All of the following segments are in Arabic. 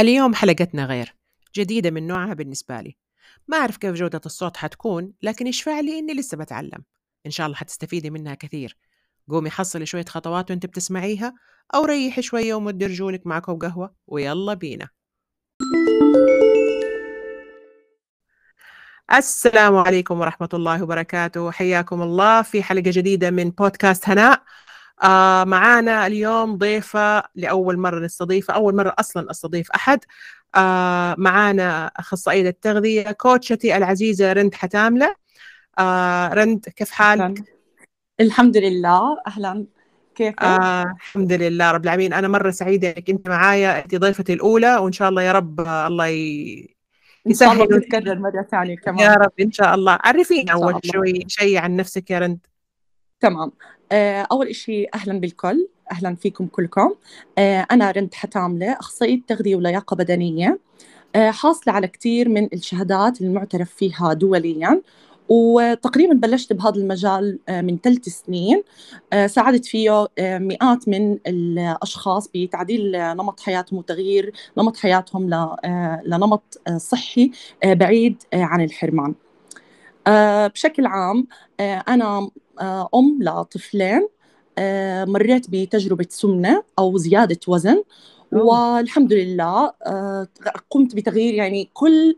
اليوم حلقتنا غير جديدة من نوعها بالنسبة لي. ما أعرف كيف جودة الصوت حتكون لكن يشفع لي إني لسه بتعلم. إن شاء الله حتستفيدي منها كثير. قومي حصلي شوية خطوات وأنت بتسمعيها أو ريحي شوية ومدي رجولك مع كوب قهوة ويلا بينا. السلام عليكم ورحمة الله وبركاته. حياكم الله في حلقة جديدة من بودكاست هناء. آه معانا اليوم ضيفة لأول مرة نستضيفها أول مرة أصلا أستضيف أحد. آه معانا أخصائية التغذية كوتشتي العزيزة رند حتاملة. آه رند كيف حالك؟ الحمد لله. أهلا. كيف؟ آه الحمد لله رب العالمين. أنا مرة سعيدة إنك أنت معايا أنت ضيفتي الأولى وإن شاء الله يا رب الله ي... إن شاء الله تتكرر مرة ثانية كمان. يا رب إن شاء الله. عرفينا أول شوي شيء عن نفسك يا رند. تمام. آه، أول شيء أهلا بالكل أهلا فيكم كلكم. آه، أنا رند حتاملة أخصائية تغذية ولياقة بدنية. آه، حاصلة على كثير من الشهادات المعترف فيها دوليا. وتقريبا بلشت بهذا المجال من ثلاث سنين. ساعدت فيه مئات من الأشخاص بتعديل نمط حياتهم وتغيير نمط حياتهم لنمط صحي بعيد عن الحرمان. بشكل عام أنا أم لطفلين آه، مريت بتجربة سمنة أو زيادة وزن والحمد لله آه، قمت بتغيير يعني كل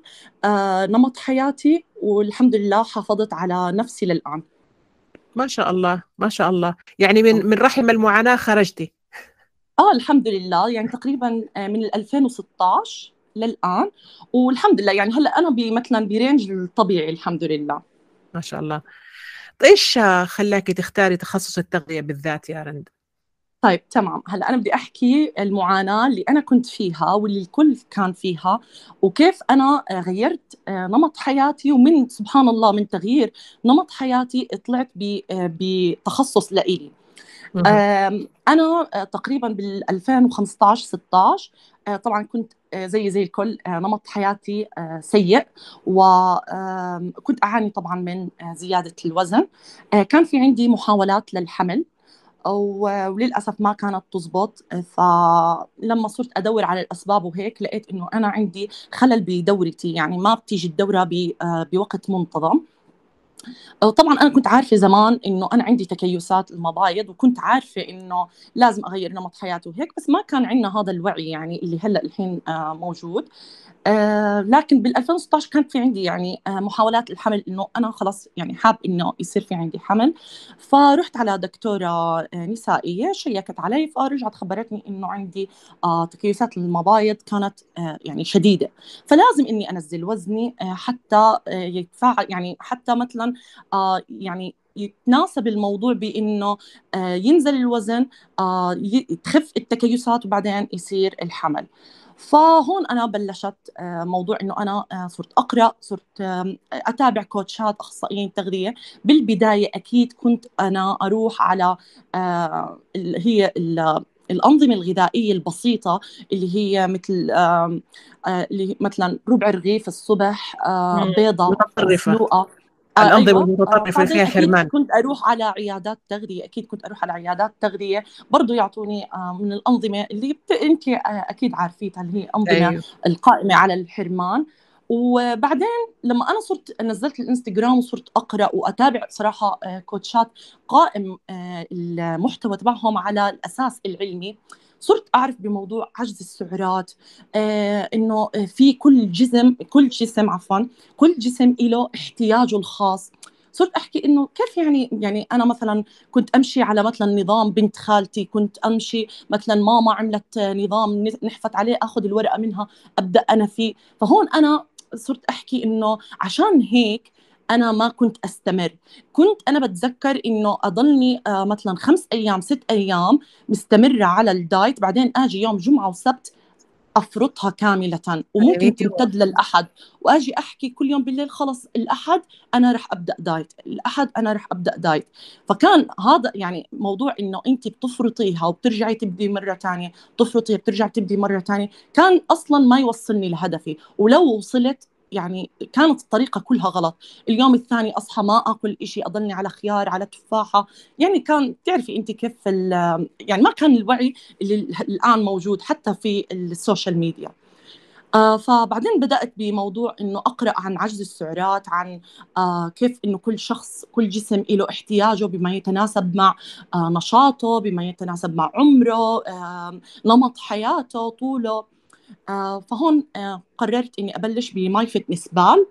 نمط حياتي والحمد لله حافظت على نفسي للآن. ما شاء الله ما شاء الله. يعني من من رحم المعاناة خرجتي. آه الحمد لله. يعني تقريبا من 2016 للآن. والحمد لله يعني هلأ أنا مثلا برينج الطبيعي الحمد لله. ما شاء الله. إيش خلاكي تختاري تخصص التغذية بالذات يا رند؟ طيب تمام. هلأ أنا بدي أحكي المعاناة اللي أنا كنت فيها واللي الكل كان فيها وكيف أنا غيرت آه، نمط حياتي ومن سبحان الله من تغيير نمط حياتي طلعت آه، بتخصص لإلي. أنا آه، تقريبا بال 2015 16 طبعا كنت زي زي الكل نمط حياتي سيء وكنت أعاني طبعا من زيادة الوزن. كان في عندي محاولات للحمل وللأسف ما كانت تزبط. فلما صرت أدور على الأسباب وهيك لقيت إنه أنا عندي خلل بدورتي. يعني ما بتيجي الدورة بوقت منتظم. طبعا أنا كنت عارفة زمان إنه أنا عندي تكيسات المبايض وكنت عارفة إنه لازم أغير نمط حياتي وهيك بس ما كان عندنا هذا الوعي يعني اللي هلأ الحين آه، موجود. آه لكن بال 2016 كانت في عندي يعني آه محاولات الحمل إنه أنا خلاص يعني حاب إنه يصير في عندي حمل. فرحت على دكتورة آه نسائية شيكت علي فرجعت خبرتني إنه عندي تكيسات المبايض كانت يعني شديدة. فلازم إني أنزل وزني حتى يتفاعل يعني حتى مثلا يعني يتناسب الموضوع بإنه ينزل الوزن تخف التكيسات وبعدين يصير الحمل. فهون أنا بلشت آه، موضوع إنه أنا آه، صرت أقرأ صرت أتابع كوتشات أخصائيين تغذية. بالبداية أكيد كنت أنا أروح على آه، هي الأنظمة الغذائية البسيطة اللي هي مثل اللي مثلا ربع رغيف الصبح بيضة مسلوقة الأنظمة أيوة. المتطرفة فيها حرمان كنت أروح على عيادات تغذية أكيد كنت أروح على عيادات تغذية برضو يعطوني من الأنظمة اللي بت... أنت أكيد عارفيتها اللي هي أنظمة أيوة. القائمة على الحرمان وبعدين لما أنا صرت نزلت الإنستغرام وصرت أقرأ وأتابع صراحة كوتشات قائم المحتوى تبعهم على الأساس العلمي صرت أعرف بموضوع عجز السعرات آه إنه في كل جسم كل جسم عفوا كل جسم له احتياجه الخاص. صرت أحكي إنه كيف يعني يعني أنا مثلا كنت أمشي على مثلا نظام بنت خالتي كنت أمشي مثلا ماما عملت نظام نحفت عليه آخذ الورقة منها أبدأ أنا فيه. فهون أنا صرت أحكي إنه عشان هيك أنا ما كنت أستمر. كنت أنا بتذكر إنه أضلني آه مثلا خمس أيام ست أيام مستمرة على ال diet. بعدين أجي يوم جمعة وسبت أفرطها كاملة. وممكن أيوة. تمتد للأحد. وأجي أحكي كل يوم بالليل خلص الأحد أنا رح أبدأ diet. الأحد أنا رح أبدأ diet. فكان هذا يعني موضوع إنه انت بتفرطيها وبترجعي تبدي مرة ثانية تفرطي بترجعي تبدي مرة ثانية كان أصلا ما يوصلني لهدفي. ولو وصلت يعني كانت الطريقة كلها غلط. اليوم الثاني أصحى ما أكل إشي أضلني على خيار على تفاحة. يعني كان تعرفي أنت كيف يعني ما كان الوعي اللي الآن موجود حتى في ال social media. آه فبعدين بدأت بموضوع إنه أقرأ عن عجز السعرات عن آه كيف إنه كل شخص كل جسم له احتياجه بما يتناسب مع آه نشاطه بما يتناسب مع عمره آه نمط حياته طوله. فهون آه قررت إني أبلش ب MyFitnessPal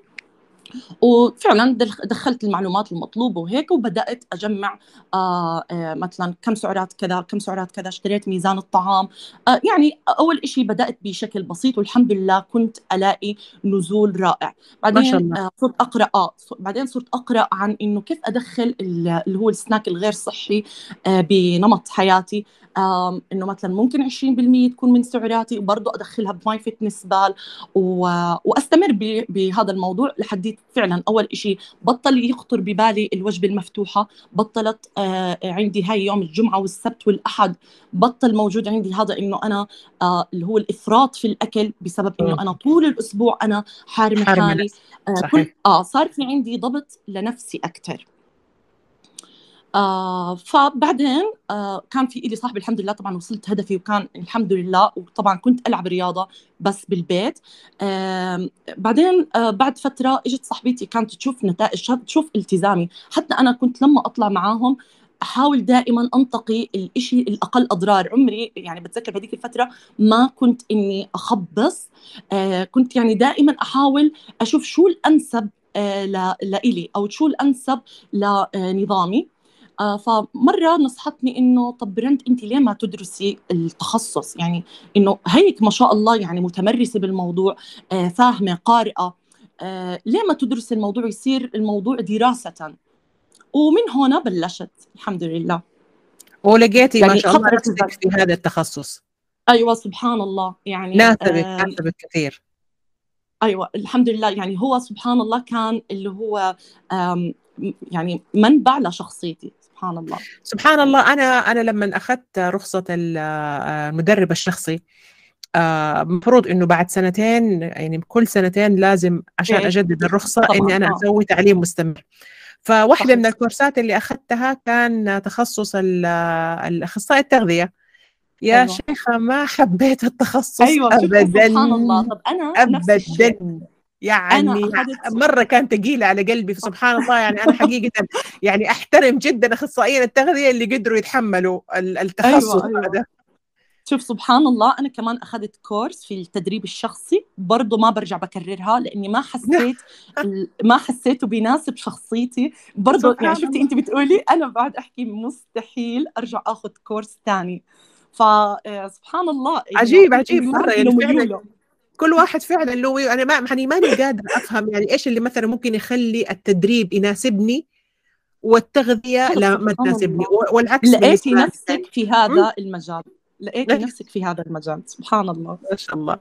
وفعلا دخلت المعلومات المطلوبة وهيك وبدأت أجمع آه آه مثلا كم سعرات كذا كم سعرات كذا اشتريت ميزان الطعام. آه يعني أول شيء بدأت بشكل بسيط والحمد لله كنت ألاقي نزول رائع. بعدين. آه صرت أقرأ آه بعدين صرت أقرأ عن إنه كيف أدخل اللي هو السناك الغير صحي آه بنمط حياتي. آه إنه مثلا ممكن 20% تكون من سعراتي وبرضه أدخلها بماي فيتنس بال وأستمر بهذا الموضوع لحد فعلا أول شيء بطل يخطر ببالي الوجبة المفتوحة بطلت آه عندي هاي يوم الجمعة والسبت والأحد بطل موجود عندي هذا إنه أنا آه اللي هو الإفراط في الأكل بسبب إنه أنا طول الأسبوع أنا حارمة حالي آه كل آه صار في عندي ضبط لنفسي أكثر آه فبعدين آه كان في إلي صاحبي الحمد لله طبعا وصلت هدفي وكان الحمد لله وطبعا كنت ألعب رياضة بس بالبيت. آه بعدين آه بعد فترة إجت صاحبتي كانت تشوف نتائج تشوف التزامي. حتى أنا كنت لما أطلع معاهم أحاول دائما أنتقي الشيء الأقل أضرار. عمري يعني بتذكر بهذيك الفترة ما كنت إني أخبص. آه كنت يعني دائما أحاول أشوف شو الأنسب آه لإلي أو شو الأنسب لنظامي آه، فمرة نصحتني إنه طب برنت انت ليه ما تدرسي التخصص؟ يعني إنه هيك ما شاء الله يعني متمرسة بالموضوع آه، فاهمة قارئة آه، ليه ما تدرسي الموضوع يصير الموضوع دراسة؟ ومن هنا بلشت الحمد لله. ولقيتي يعني ما شاء الله نفسك في هذا التخصص. أيوه سبحان الله. يعني ناسبك ناسبك كثير. أيوه الحمد لله. يعني هو سبحان الله كان اللي هو يعني منبع لشخصيتي. سبحان الله. سبحان الله. أنا أنا لما أخذت رخصة المدرب الشخصي المفروض إنه بعد سنتين يعني كل سنتين لازم عشان إيه. أجدد الرخصة إني أنا آه. أسوي تعليم مستمر. فواحدة من الكورسات اللي أخذتها كان تخصص الأخصائي التغذية. يا أيوة. شيخة ما حبيت التخصص أيوة ابدا. سبحان الله. طب أنا ابدا. يعني مرة كانت ثقيله على قلبي فسبحان الله يعني أنا حقيقه يعني أحترم جدا أخصائيين التغذية اللي قدروا يتحملوا التخصص أيوة أيوة. هذا. شوف سبحان الله أنا كمان أخذت كورس في التدريب الشخصي برضه ما برجع بكررها لأني ما حسيت ما حسيته بيناسب شخصيتي. برضه يعني شفتي أنت بتقولي أنا بعد أحكي مستحيل أرجع آخذ كورس ثاني فسبحان الله عجيب عجيب مرة يعني كل واحد فعلا له أنا ما يعني ماني قادرة أفهم يعني إيش اللي مثلا ممكن يخلي التدريب يناسبني والتغذية لا ما تناسبني والعكس لقيتي نفسك في هذا المجال. لقيتي نفسك في هذا المجال. سبحان الله. ما شاء الله.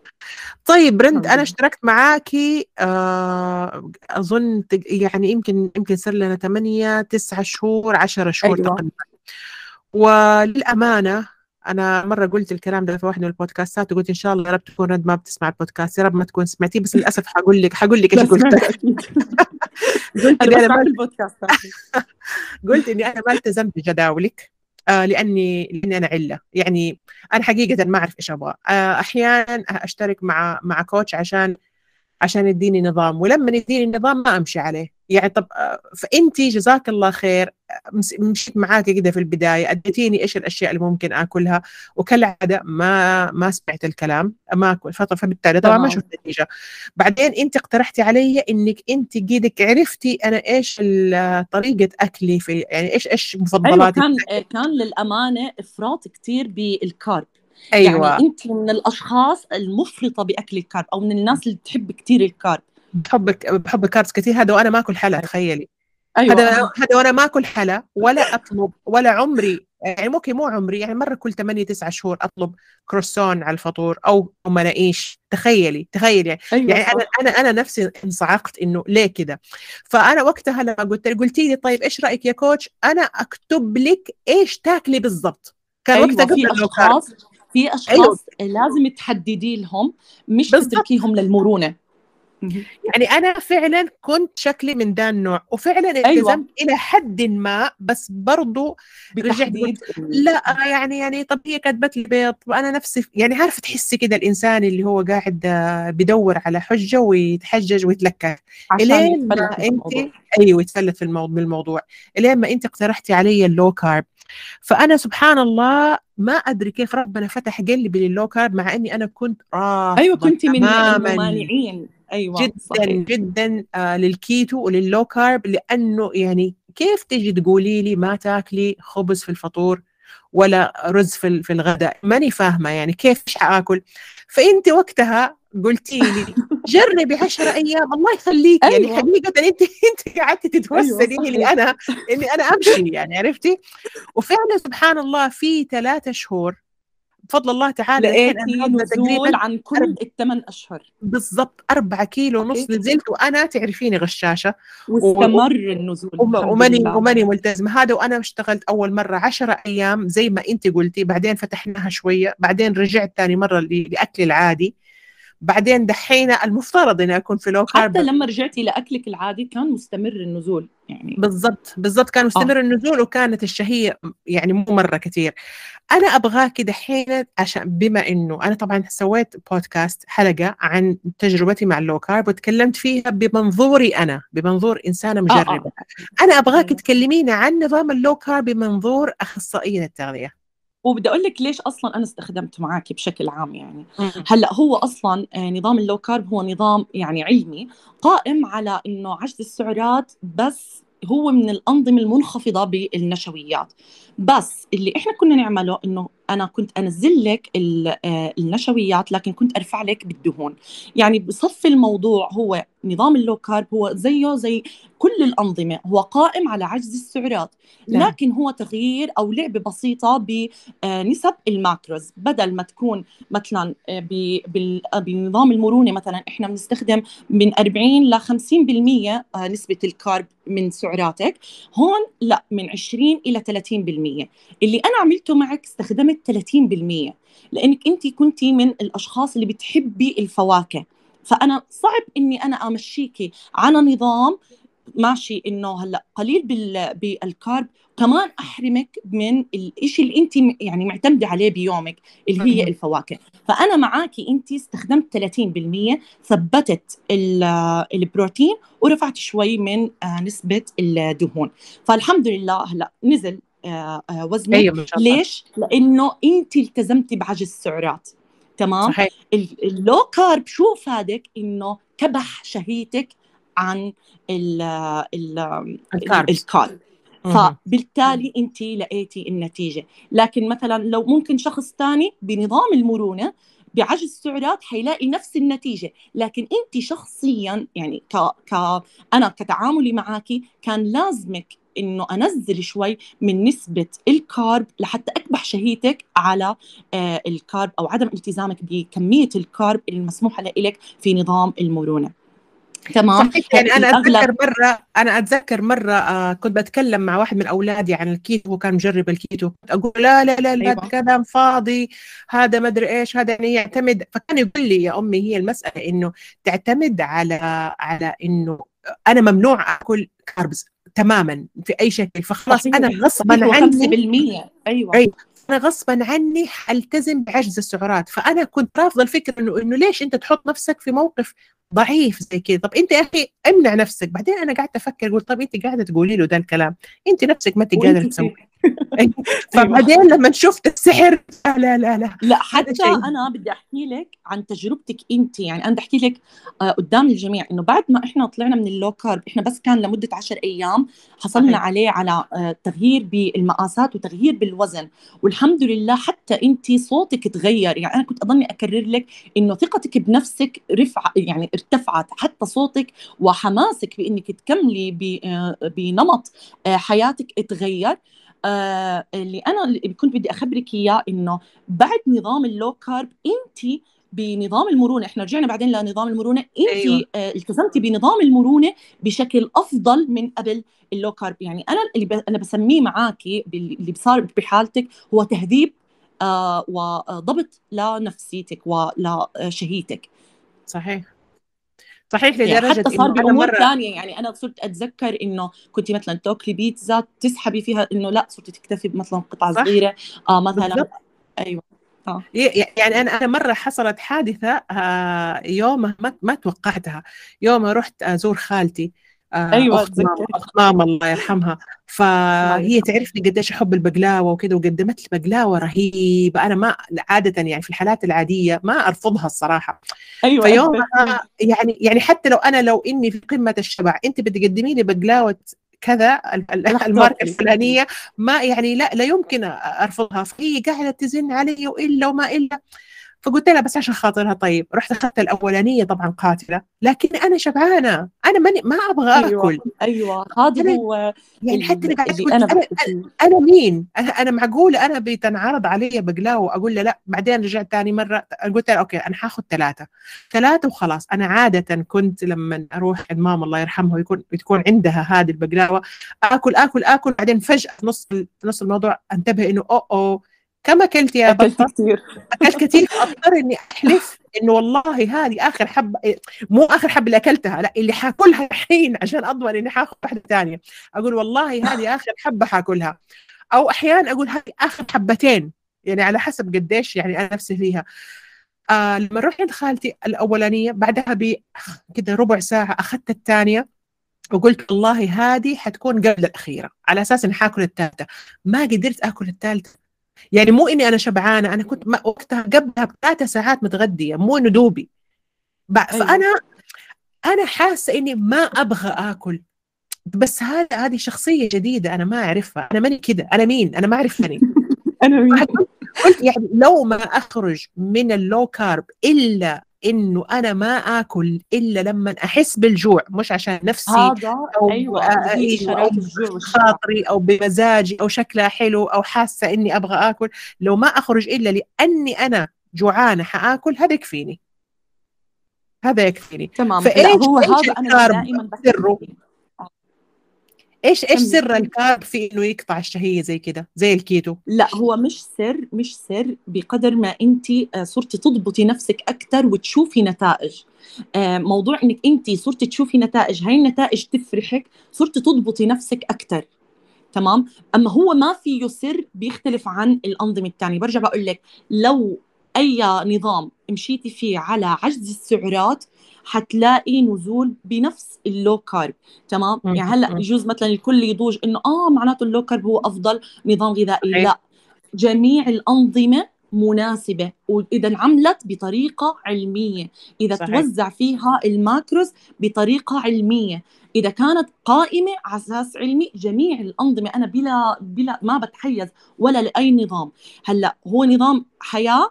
طيب برند أنا اشتركت معاكي آه أظن يعني يمكن يمكن صار لنا 8 9 شهور 10 شهور أيوة. تقريبا. وللامانه أنا مرة قلت الكلام ده في واحدة من البودكاستات وقلت إن شاء الله يا رب تكون رد ما بتسمع البودكاست يا رب ما تكون سمعتيه بس للأسف حقول لك حقول لك إيش قلت. قلت إني أنا البودكاست قلت إني أنا ما التزمت بجداولك آه لاني لأني أنا علة. يعني أنا حقيقة ما أعرف إيش أبغى. آه أحيانا أشترك مع مع كوتش عشان عشان يديني نظام ولما يديني النظام ما أمشي عليه. يعني طب آه، فانت جزاك الله خير مشيت معاك كده في البداية أديتيني إيش الأشياء اللي ممكن آكلها وكالعادة ما ما سمعت الكلام ما أكل فبالتالي طبعا ما شفت نتيجه بعدين انت اقترحتي علي إنك انت قيدك عرفتي أنا إيش طريقة أكلي في يعني إيش إيش مفضلاتي؟ أيوة كان كان للأمانة إفراط كثير بالكارب. أيوة. يعني أنت من الأشخاص المفرطة بأكل الكارب أو من الناس اللي تحب كثير الكارب. بحب بحب الكاربس كثير هذا وأنا ما أكل حلا تخيلي. أيوة. هذا هذا وأنا ما أكل حلا ولا أطلب ولا عمري يعني ممكن مو عمري يعني مرة كل 8 9 شهور أطلب كروسون على الفطور أو مناقيش. تخيلي تخيلي. يعني, أيوة يعني أنا أنا أنا نفسي انصعقت إنه ليه كذا فأنا وقتها لما قلت قلتي لي طيب إيش رأيك يا coach؟ أنا أكتب لك إيش تاكلي بالضبط. كان أيوة وقتها قبل في أشخاص أيوة. لازم تحددي لهم مش تتركيهم للمرونة يعني أنا فعلا كنت شكلي من ذا النوع وفعلا التزمت أيوة. إلى حد ما بس برضو رجعت لا يعني يعني طب هي كتبت لي بيض وأنا نفسي يعني عارفة تحسي كده الإنسان اللي هو قاعد بدور على حجة ويتحجج ويتلكك. إلين ما انت أيوه يتفلت في الموضوع. بالموضوع إلين ما انت اقترحتي علي ال low carb. فأنا سبحان الله ما أدري كيف ربنا فتح قلبي لل low carb مع إني أنا كنت رافضه أيوه كنت من الممانعين. أيوه جدا صحيح. جدا آه لل keto ولل low carb لأنه يعني كيف تجي تقولي لي ما تاكلي خبز في الفطور ولا رز في في الغداء ماني فاهمة يعني كيف اكل فأنت وقتها قلتي لي جربي 10 أيام الله يخليك يعني أيوة. يعني حقيقة أنت أنت قعدتي تتوسلي أيوة لي أنا إني أنا أمشي يعني عرفتي وفعلا سبحان الله في ثلاثة شهور بفضل الله تعالى لقيتي نزول عن كل الثمان أشهر. بالضبط أربعة كيلو ونص نزلت وأنا تعرفيني غشاشة. واستمر النزول وماني وماني ملتزمه هذا وأنا اشتغلت أول مرة عشرة أيام زي ما انت قلتي بعدين فتحناها شوية بعدين رجعت ثاني مرة لأكلي العادي. بعدين دحين المفترض إني أكون في low carb حتى لما رجعتي لأكلك العادي كان مستمر النزول يعني. بالضبط بالضبط كان مستمر آه. النزول وكانت الشهية يعني مو مرة كثير. أنا ابغاك دحين عشان بما إنه أنا طبعا سويت بودكاست حلقة عن تجربتي مع ال low carb وتكلمت فيها بمنظوري أنا بمنظور إنسانة مجربه آه. آه. أنا ابغاك تكلمينا عن نظام ال low carb بمنظور اخصائيه التغذية. وبدي أقول لك ليش أصلا أنا استخدمته معك بشكل عام يعني. هلأ هو أصلا آه، نظام ال low carb هو نظام يعني علمي قائم على إنه عجز السعرات بس هو من الأنظمة المنخفضة بالنشويات. بس اللي إحنا كنا نعمله إنه أنا كنت أنزل لك آه، النشويات لكن كنت أرفع لك بالدهون يعني بصفي الموضوع هو نظام ال low carb هو زيه زي كل الأنظمة هو قائم على عجز السعرات نعم. لكن هو تغيير أو لعبة بسيطة بنسب الماكروز. بدل ما تكون مثلا آه، بنظام المرونة مثلا إحنا بنستخدم من 40 ل 50% آه، نسبة الكارب من سعراتك. هون لا من 20 إلى 30% اللي أنا عملته معك استخدمت 30% لأنك أنت كنتي من الأشخاص اللي بتحبي الفواكه. فأنا صعب إني أنا أمشيكي على نظام ماشي إنه هلأ قليل بالكارب. كمان أحرمك من الشيء اللي أنت يعني معتمدة عليه بيومك اللي هي الفواكه. فأنا معاكي أنت استخدمت 30% ثبتت البروتين ورفعت شوي من آه، نسبة الدهون. فالحمد لله هلأ نزل وزنك أيوة ليش؟ لأنه انت التزمتي بعجز السعرات تمام؟ صحيح. ال low carb شو فادك؟ إنه كبح شهيتك عن ال ال ال carb, ال carb. فبالتالي انت لقيتي النتيجة لكن مثلا لو ممكن شخص ثاني بنظام المرونة بعجز السعرات حيلاقي نفس النتيجة لكن انت شخصيا يعني ك ك أنا كتعاملي معك كان لازمك إنه أنزل شوي من نسبة الكارب لحتى أكبح شهيتك على آه ال carb أو عدم التزامك بكمية الكارب المسموحه لك في نظام المرونة. تمام؟ صحيح يعني أنا أتذكر مرة أنا أتذكر مرة آه كنت بتكلم مع واحد من أولادي عن الكيتو وكان مجرب الكيتو أقول لا لا لا أيوة. هذا كلام فاضي هذا ما أدري إيش هذا يعني يعتمد فكان يقول لي يا أمي هي المسألة إنه تعتمد على على إنه أنا ممنوع أكل carbs تماما في أي شكل فخلاص أنا غصبا عني 5% أيوه. أي أنا غصبا عني حلتزم بعجز السعرات. فأنا كنت رافضة الفكرة إنه إنه ليش أنت تحط نفسك في موقف ضعيف زي كذا. طب أنت يا أخي امنع نفسك. بعدين أنا قعدت أفكر قلت طب أنت قاعدة تقولي له ده الكلام. أنت نفسك ما أنت قادرة تسوي. أيوة. فبعدين لما شفت السحر لا لا لا لا. حتى أنا بدي أحكي لك عن تجربتك أنت. يعني أنا بدي أحكي لك آه، قدام الجميع إنه بعد ما إحنا طلعنا من اللو كارب إحنا بس كان لمدة 10 أيام حصلنا صحيح. عليه على آه، تغيير بالمقاسات وتغيير بالوزن. والحمد لله حتى أنت صوتك تغير. يعني أنا كنت اضلني أكرر لك إنه ثقتك بنفسك رفع يعني ارتفعت حتى صوتك وحماسك بإنك تكملي آه، بنمط حياتك تغير آه اللي أنا اللي كنت بدي أخبرك إياه إنه بعد نظام اللو كارب انت بنظام المرونة إحنا رجعنا بعدين لنظام المرونة انت أيوة. آه التزمتي بنظام المرونة بشكل أفضل من قبل اللو كارب. يعني أنا اللي ب... أنا بسميه معاكي اللي صار بحالتك هو تهذيب آه وضبط لنفسيتك ولشهيتك صحيح. صحيح يعني لدرجة حتى صار بأمور ثانية يعني أنا صرت أتذكر إنه كنت مثلا تأكلي بيتزا تسحبي فيها إنه لا صرتي تكتفي مثلا قطعه صغيرة آه مثلا بالضبط. أيوه. ي- يعني أنا أنا مرة حصلت حادثة آه، يوم ما ما توقعتها. يوم رحت أزور خالتي. آه، أيوه ماما الله يرحمها. فهي يرحمه تعرفني قديش أحب البقلاوة وكذا وقدمت لي بقلاوة رهيبة. أنا ما عادة يعني في الحالات العادية ما أرفضها الصراحة. أيوه فيومها اتذكر يعني يعني حتى لو أنا لو إني في قمه الشبع أنت بتقدمي لي بقلاوة كذا الماركة الفلانية ما يعني لا لا يمكن أرفضها. فهي قاعدة تزن علي وإلا وما إلا. فقلت لها بس عشان خاطرها. طيب رحت أخذت الأولانية طبعا قاتلة لكن أنا شبعانة. أنا ماني ما أبغى أيوه أكل. أيوه. هذا هو يعني حتى قاعدة اللي أقول أنا مين؟ أنا أنا معقولة أنا بتنعرض علي بقلاوة وأقول له لا بعدين رجعت ثاني مرة قلت لها أوكي أنا حاخذ ثلاثة. ثلاثة وخلاص. أنا عادة كنت لما أروح عند ماما الله يرحمها ويكون تكون عندها هذه البقلاوة آكل آكل آكل بعدين فجأة في نص في نص الموضوع انتبه إنه أوه أوه كم اكلت يا اكلت؟ كثير اكلت كثير فاضطر إني أحلف إنه والله هذه آخر حبه مو آخر حبه اللي أكلتها لا اللي حاكلها الحين عشان أضمن إني حاخذ واحدة ثانية. أقول والله هذه آخر حبة حاكلها. أو أحيانا أقول هذه آخر حبتين يعني على حسب قديش يعني أنا نفسي فيها. آه لما رحت عند خالتي الأولانية بعدها ب كده ربع ساعة أخذت الثانية وقلت والله هذه حتكون قبل الأخيرة على أساس إني حاكل الثالثة. ما قدرت آكل الثالثة. يعني مو إني أنا شبعانة أنا كنت وقتها قبلها بثلاثة ساعات متغدية مو إنه دوبي. أيوه. فأنا أنا حاسة إني ما أبغى آكل. بس هذا هذه شخصية جديدة أنا ما أعرفها. أنا ماني كده. أنا مين؟ أنا ما اعرفني أنا مين؟ قلت يعني لو ما أخرج من ال low carb إلا إنه أنا ما آكل إلا لما أحس بالجوع مش عشان نفسي هذا أو أيوه آه، الجوع. والشبع خاطري أو بمزاجي أو شكلها حلو أو حاسة إني أبغى آكل. لو ما أخرج إلا لأني أنا جوعانة حآكل هذا يكفيني. هذا يكفيني. تمام. فإيش هو هذا أنا دائما بحكي سره فيه؟ آه، إيش إيش سر الكارب في إنه يقطع الشهية زي كده؟ زي الكيتو. لا هو مش سر مش سر بقدر ما أنت صرتي تضبطي نفسك أكثر وتشوفي نتائج. آه، موضوع إنك أنت صرتي تشوفي نتائج هاي النتائج تفرحك صرتي تضبطي نفسك أكثر تمام؟ أما هو ما فيه سر بيختلف عن الأنظمة الثانية برجع بقول لك لو أي نظام مشيتي فيه على عجز السعرات حتلاقي نزول بنفس ال low carb تمام. يعني هلأ. يجوز مثلا الكل يضوج إنه آه معناته ال low carb هو أفضل نظام غذائي. لا جميع الأنظمة مناسبة وإذا انعملت بطريقة علمية إذا صحيح. توزع فيها ال macros بطريقة علمية إذا كانت قائمة على أساس علمي جميع الأنظمة أنا بلا بلا ما بتحيز ولا لأي نظام هلأ هو نظام حياة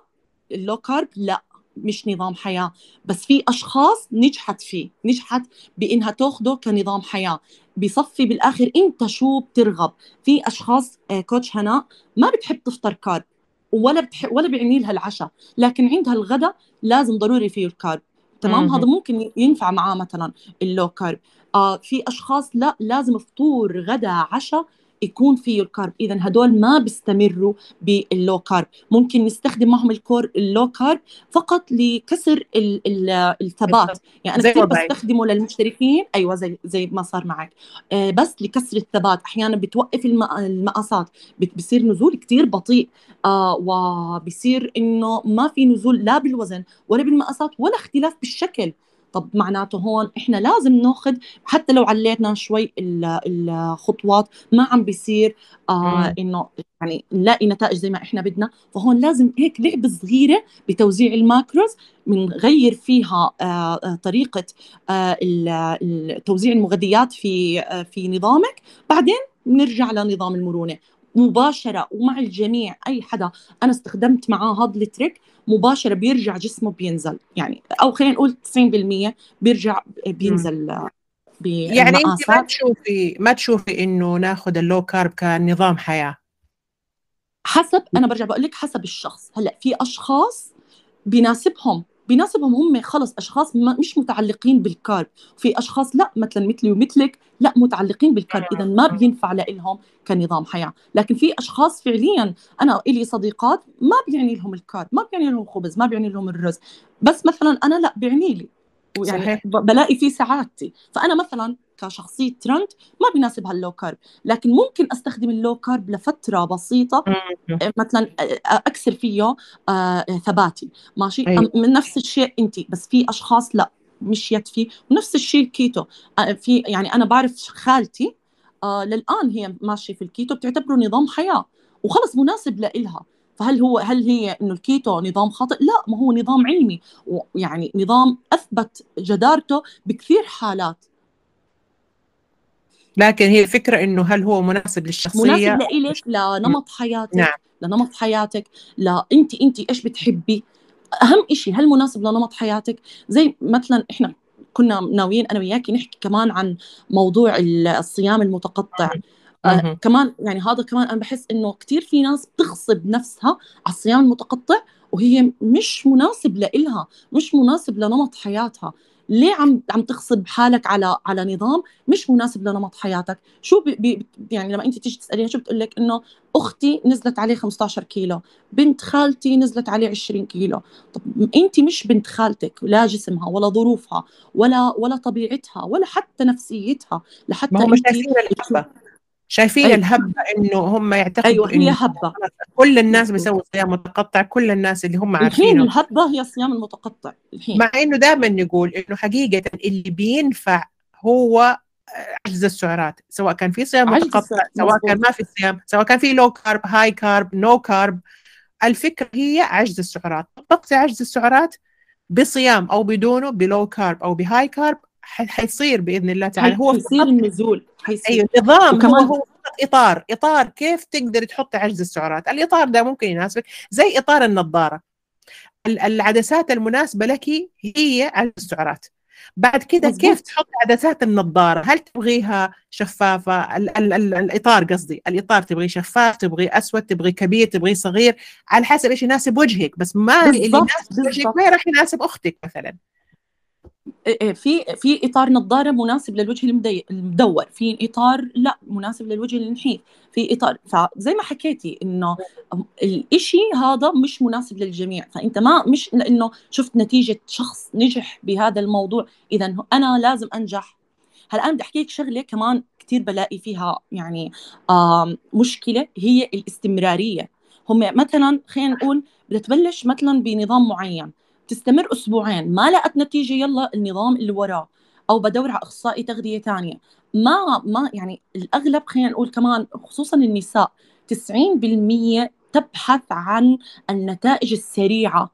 ال low carb لا مش نظام حياة بس في أشخاص نجحت فيه نجحت بإنها تاخده كنظام حياة. بصفي بالآخر أنت شو بترغب؟ في أشخاص آه، coach هناء ما بتحب تفطر carb ولا بتح... ولا بيعني لها العشاء لكن عندها الغداء لازم ضروري فيه ال carb. تمام. هذا ممكن ينفع معاه مثلا ال low carb. آه في أشخاص لا لازم فطور غدا عشاء يكون فيه ال carb. إذا هدول ما بيستمروا بال low carb. ممكن نستخدم معهم الكور ال low carb فقط لكسر ال ال الثبات. يعني أنا كثير. بستخدمه للمشتركين. أيوه زي زي ما صار معك. آه بس لكسر الثبات. أحيانا بتوقف الم- المقاسات. بصير نزول كتير بطيء. آه وبصير إنه ما في نزول لا بالوزن ولا بالمقاسات ولا اختلاف بالشكل. طب معناته هون إحنا لازم ناخذ حتى لو علينا شوي ال- الخطوات ما عم بيصير آه. إنه يعني نلاقي نتائج زي ما إحنا بدنا. فهون لازم هيك لعبة صغيرة بتوزيع الماكروز بنغير فيها آه آه، طريقة آه ال- ال- توزيع المغذيات في آه في نظامك. بعدين بنرجع لنظام المرونة. مباشرة ومع الجميع أي حدا أنا استخدمت معاه هذا ال trick مباشرة بيرجع جسمه بينزل. يعني أو خلينا نقول 90% بيرجع بينزل يعني أنت ما تشوفي ما تشوفي إنه ناخذ ال low carb كنظام حياة؟ حسب أنا برجع بقول لك حسب الشخص. هلأ في أشخاص بيناسبهم. بيناسبهم هم خلص أشخاص ما مش متعلقين بال carb. في أشخاص لا مثلا مثلي ومثلك لا متعلقين بال carb. اذا ما بينفع لهم كنظام حياة. لكن في أشخاص فعليا أنا إلي صديقات ما بيعني لهم ال carb ما بيعني لهم خبز ما بيعني لهم الرز. بس مثلا أنا لا بيعني لي. صحيح. بلاقي فيه سعادتي. فأنا مثلا كشخصية ترند ما بيناسبها ال low carb لكن ممكن أستخدم ال low carb لفترة بسيطة آه، مثلا آه، آه، أكسر فيه ثباتي ماشي؟ أيوة. من نفس الشيء أنت بس في أشخاص لا مشيت فيه ونفس الشيء الكيتو. في يعني أنا بعرف خالتي للآن هي ماشية في الكيتو بتعتبره نظام حياة وخلص مناسب لإلها. فهل هو هل هي إنه الكيتو نظام خاطئ؟ لا ما هو نظام علمي ويعني نظام أثبت جدارته بكثير حالات. لكن هي الفكرة إنه هل هو مناسب للشخصية؟ مناسب لإلك؟ لنمط حياتك نعم. لنمط حياتك. لا أنت أنت إيش بتحبي؟ أهم شيء هل مناسب لنمط حياتك؟ زي مثلا إحنا كنا ناويين أنا وياكي نحكي كمان عن موضوع الصيام المتقطع. آه كمان يعني هذا كمان أنا بحس إنه كثير في ناس بتغصب نفسها على الصيام المتقطع وهي مش مناسب لإلها مش مناسب لنمط حياتها. ليه عم عم تغصب حالك على على نظام مش مناسب لنمط حياتك؟ شو بي بي يعني لما انت تيجي تساليها شو بتقول لك إنه أختي نزلت عليه 15 كيلو بنت خالتي نزلت عليه 20 كيلو. طب انت مش بنت خالتك لا جسمها ولا ظروفها ولا ولا طبيعتها ولا حتى نفسيتها لحتى ما هم شايفين الهبه شايفين أيوة. الهبة إنه هم يعتقدوا أيوه هي هبة. كل الناس بيسووا صيام متقطع كل الناس اللي هم عارفينه. الحين الهبة هي الصيام المتقطع الحين. مع إنه دائما نقول إنه حقيقة اللي بينفع هو عجز السعرات. سواء كان في صيام متقطع سواء كان ما في صيام سواء كان في low carb high carb no carb الفكرة هي عجز السعرات. طبقت عجز السعرات بصيام أو بدونه ب low carb أو ب high carb حيصير بإذن الله تعالى. هو حيصير النزول حيصير. أيوه نظام وكمان هو, إطار. إطار كيف تقدر تحط عجز السعرات؟ الإطار ده ممكن يناسبك زي إطار النظارة. العدسات المناسبة لك هي عجز السعرات. بعد كده كيف تحط عدسات النظارة؟ هل تبغيها شفافة؟ ال ال ال الإطار قصدي. الإطار تبغيه شفاف تبغيه أسود تبغيه كبير تبغيه صغير على حسب إيش يناسب وجهك. بس ما اللي يناسب وجهك ما راح يناسب أختك مثلا. في في إطار نظارة مناسب للوجه المدور في إطار لا مناسب للوجه النحيف في إطار. فزي ما حكيتي إنه الإشي هذا مش مناسب للجميع فأنت ما مش لإنه شفت نتيجة شخص نجح بهذا الموضوع إذا أنا لازم أنجح. هلا أنا بدي احكي لك شغلة كمان كثير بلاقي فيها يعني مشكلة هي الاستمرارية. هم مثلا خلينا نقول بدها تبلش مثلا بنظام معين. تستمر أسبوعين. ما لقت نتيجة يلا النظام اللي وراه. أو بدور على أخصائي تغذية ثانية ما ما يعني الأغلب خلينا نقول كمان خصوصا النساء 90% تبحث عن النتائج السريعة.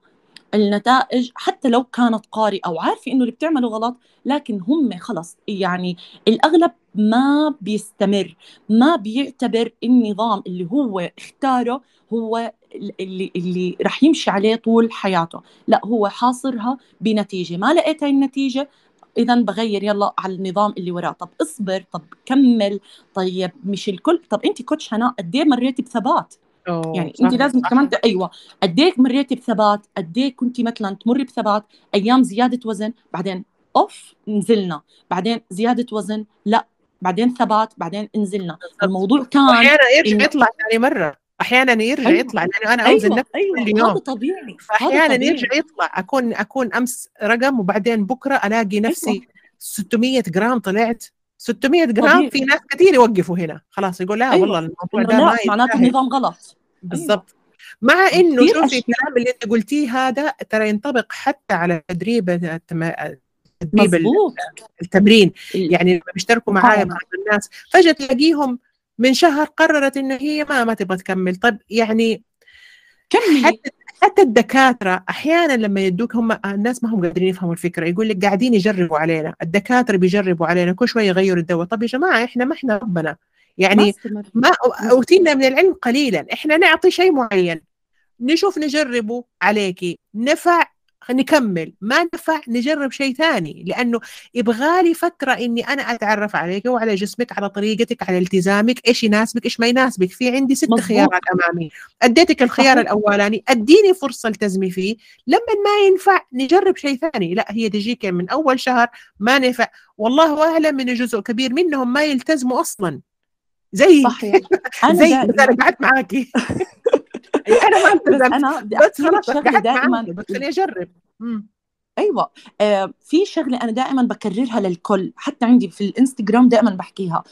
النتائج حتى لو كانت قارئة وعارفة إنه اللي بتعمله غلط لكن هم خلص. يعني الأغلب ما بيستمر ما بيعتبر النظام اللي هو اختاره هو اللي اللي رح يمشي عليه طول حياته. لا هو حاصرها بنتيجة. ما لقيت هاي النتيجة؟ اذا بغير يلا على النظام اللي وراه. طب اصبر طب كمل طيب مش الكل. طب أنت كوتش هناء قد إيه مريتي بثبات؟ يعني أنت لازم كمان أيوه. قد إيه مريتي بثبات؟ قد إيه كنت مثلا تمري بثبات؟ أيام زيادة وزن بعدين أوف نزلنا. بعدين زيادة وزن لا بعدين ثبات بعدين نزلنا الموضوع كان أحيانا يرجع يطلع ثاني مرة أحيانا يرجع أيوة. يطلع لأنه أنا أوزن أيوة. نفسي أيوة. كل يوم هذا طبيعي أحيانا يرجع يطلع أكون أكون أمس رقم وبعدين بكرة ألاقي نفسي أيوة. 600 جرام طلعت 600 جرام طبيعي. في ناس كثير يوقفوا هنا خلاص يقول لا أيوة. والله الموضوع ده ما معناته النظام غلط بالضبط أيوة. مع إنه شوفي الكلام اللي أنت قلتيه هذا ترى ينطبق حتى على تدريب تدريب التمرين. يعني لما بيشتركوا معايا مع الناس فجأة تلاقيهم من شهر قررت انه هي ما ما تبغى تكمل. طيب يعني كملي. حتى حتى الدكاترة أحيانا لما يدوك هم الناس ما هم قادرين يفهموا الفكرة. يقول لك قاعدين يجربوا علينا. الدكاترة بيجربوا علينا. كل شوية يغيروا الدواء. طب يا جماعة إحنا ما إحنا ربنا. يعني ما أوتينا من العلم قليلا. إحنا نعطي شيء معين. نشوف نجربه عليكي نفع نكمل. ما نفع نجرب شيء ثاني لأنه يبغالي فترة إني أنا أتعرف عليك وعلى جسمك على طريقتك على التزامك إيش يناسبك إيش ما يناسبك. في عندي ست مزبوط. خيارات أمامي. أديتك الخيار الأولاني أديني فرصة التزمي فيه. لما ما ينفع نجرب شيء ثاني. لا هي تجيك من أول شهر ما نفع. والله أعلم ان جزء كبير منهم ما يلتزموا أصلا. زي صحيح. أنا زي أنا قعدت معاكي. أنا ما التزمت أنا بدي أحكي لك شغلة دائما بس خليني أجرب. أيوه. آه في شغلة أنا دائما بكررها للكل حتى عندي في الإنستغرام دائما بحكيها.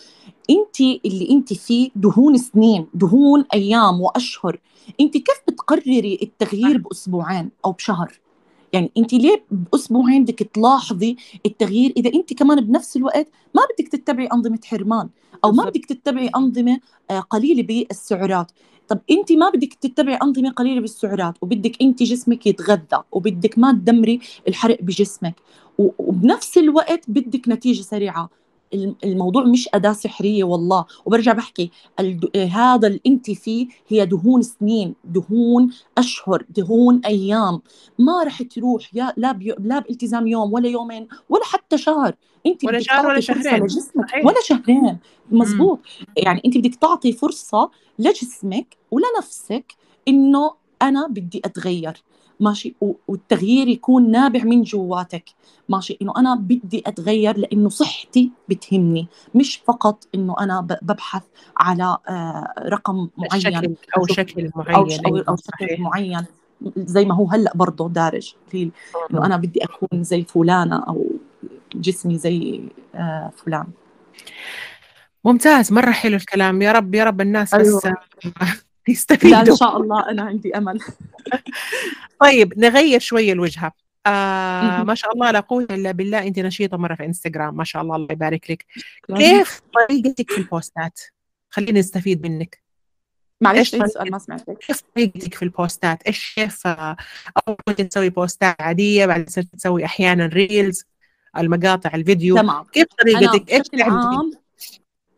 أنت اللي أنت فيه دهون سنين دهون أيام وأشهر أنت كيف بتقرري التغيير بأسبوعين أو بشهر؟ يعني انت ليه بأسبوعين بدك تلاحظي التغيير إذا انت كمان بنفس الوقت ما بدك تتبعي أنظمة حرمان أو ما بدك تتبعي أنظمة آه، قليلة بالسعرات. طب انت ما بدك تتبعي أنظمة قليلة بالسعرات وبدك انت جسمك يتغذى وبدك ما تدمري الحرق بجسمك وبنفس الوقت بدك نتيجة سريعة. الموضوع مش أداة سحرية والله. وبرجع بحكي هذا اللي أنت فيه هي دهون سنين دهون أشهر دهون أيام. ما رح تروح يا لا بيو لا بإلتزام يوم ولا يومين ولا حتى شهر. انت ولا شهر ولا شهرين. ولا شهرين. مزبوط. يعني انت بدك تعطي فرصة لجسمك ولنفسك إنه أنا بدي أتغير. ماشي؟ والتغيير يكون نابع من جواتك. ماشي؟ إنه أنا بدي أتغير لأنه صحتي بتهمني مش فقط إنه أنا ببحث على آه، رقم معين شكل أو شكل معين أو, أو, أو شكل معين. زي ما هو هلأ برضه دارج إنه أنا بدي أكون زي فلانة أو جسمي زي آه، فلان. ممتاز مرة حلو الكلام. يا رب يا رب الناس أيوة. بس يستفيدوا. لا إن شاء الله أنا عندي أمل. طيب نغير شوية الوجهة. آه ما شاء الله لا قوة إلا بالله أنت نشيطة مرة في إنستغرام. ما شاء الله الله يبارك لك. كيف طريقتك في البوستات؟ خلينا نستفيد منك. معلش السؤال ما سمعتك. كيف طريقتك في ال posts؟ إيش كيف آه، أول كنت تسوي posts عادية بعدين صرت تسوي أحيانا reels المقاطع الفيديو. تمام. كيف طريقتك؟ إيش عام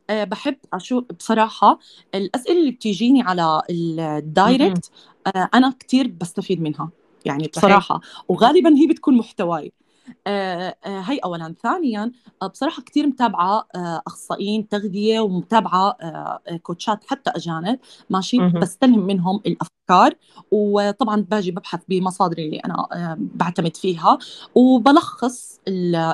بحب أشوف بصراحة الأسئلة اللي بتيجيني على ال direct آه، أنا كثير بستفيد منها يعني بصراحة وغالبا هي بتكون محتواي. آه، آه، هي اولا. ثانيا آه، بصراحة كثير متابعة أخصائيين تغذية ومتابعة كوتشات حتى أجانب ماشي بستلهم منهم الأفكار وطبعا باجي ببحث بمصادري اللي أنا بعتمد فيها وبلخص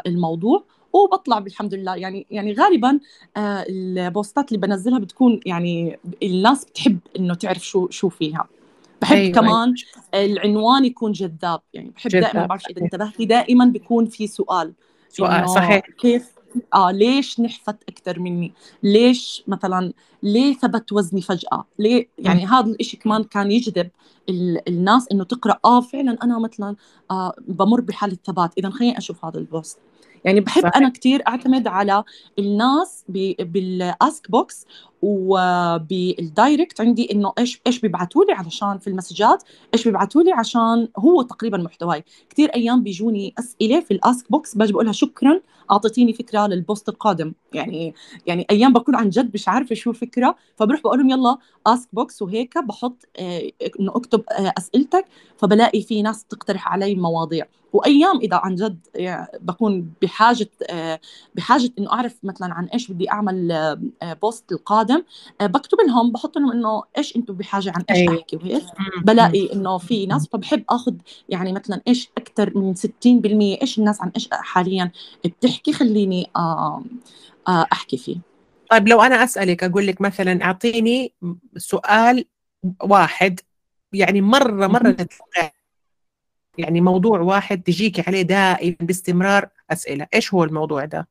الموضوع وبطلع بالحمد لله يعني يعني غالبا البوستات اللي بنزلها بتكون يعني الناس بتحب إنه تعرف شو شو فيها بحب أيوة كمان أيوة. العنوان يكون جذاب يعني بحب دائما بعرف إذا انتبهتي دائما بيكون في سؤال سؤال صحيح كيف آه ليش نحفت أكثر مني؟ ليش مثلا ليه ثبت وزني فجأة؟ ليه يعني م. هذا الإشي كمان كان يجذب الناس إنه تقرأ آه فعلا أنا مثلا آه بمر بحالة ثبات، اذا خليني أشوف هذا ال post. يعني بحب صحيح. أنا كثير أعتمد على الناس بال ask box وبال direct عندي إنه إيش إيش بيبعثوا لي علشان في ال messages إيش بيبعثوا لي عشان هو تقريبا محتواي كثير أيام بيجوني أسئلة في ال ask box باجي بقول لها شكرا أعطيتيني فكرة لل post القادم. يعني يعني أيام بكون عن جد مش عارفة شو الفكرة فبروح بقول لهم يلا ask box وهيك بحط آه إنه أكتب آه أسئلتك فبلاقي في ناس تقترح علي مواضيع. وأيام إذا عن جد بكون بحاجة آه بحاجة إنه أعرف مثلا عن إيش بدي أعمل post القادم. آه بكتب لهم بحط لهم إنه إيش أنتم بحاجة عن إيش أيوة. أحكي وهيك. بلاقي إنه في ناس فبحب آخذ يعني مثلا إيش أكثر من 60% إيش الناس عن إيش حاليا بتحكي تحكي خليني آه، أحكي فيه. طيب لو أنا أسألك أقول لك مثلا أعطيني سؤال واحد يعني مرة مرة تتوقع يعني موضوع واحد تجيك عليه دائما باستمرار أسئلة إيش هو الموضوع ده؟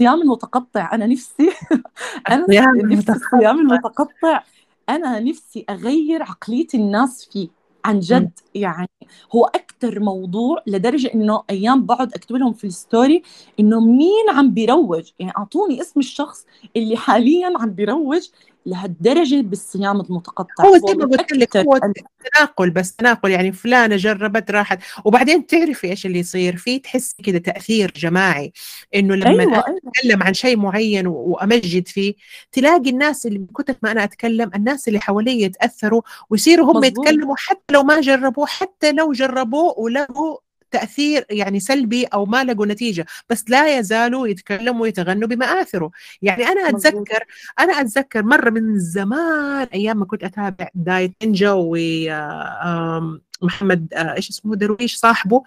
الصيام المتقطع أنا نفسي أنا نفسي الصيام المتقطع أنا نفسي أغير عقلية الناس فيه عن جد. يعني هو أكثر موضوع لدرجة إنه أيام بقعد أكتب لهم في الستوري إنه مين عم بيروج. يعني أعطوني اسم الشخص اللي حاليا عم بيروج. لهالدرجة بالصيام المتقطع هو زي ما قلت لك هو تناقل بس تناقل يعني فلانة جربت راحت وبعدين تعرفي إيش اللي يصير في تحس كده تأثير جماعي إنه لما أيوة اتكلم أيوة. عن شيء معين وأمجد فيه تلاقي الناس اللي كتر ما أنا أتكلم الناس اللي حوالي يتأثروا ويصيروا هم مزبوط. يتكلموا حتى لو ما جربوه حتى لو جربوه ولقوا تأثير يعني سلبي أو ما لقوا نتيجة بس لا يزالوا يتكلموا ويتغنوا بمآثره. يعني أنا أتذكر أنا أتذكر مرة من زمان أيام ما كنت أتابع دايت نينجا و محمد آه، إيش اسمه درويش صاحبه؟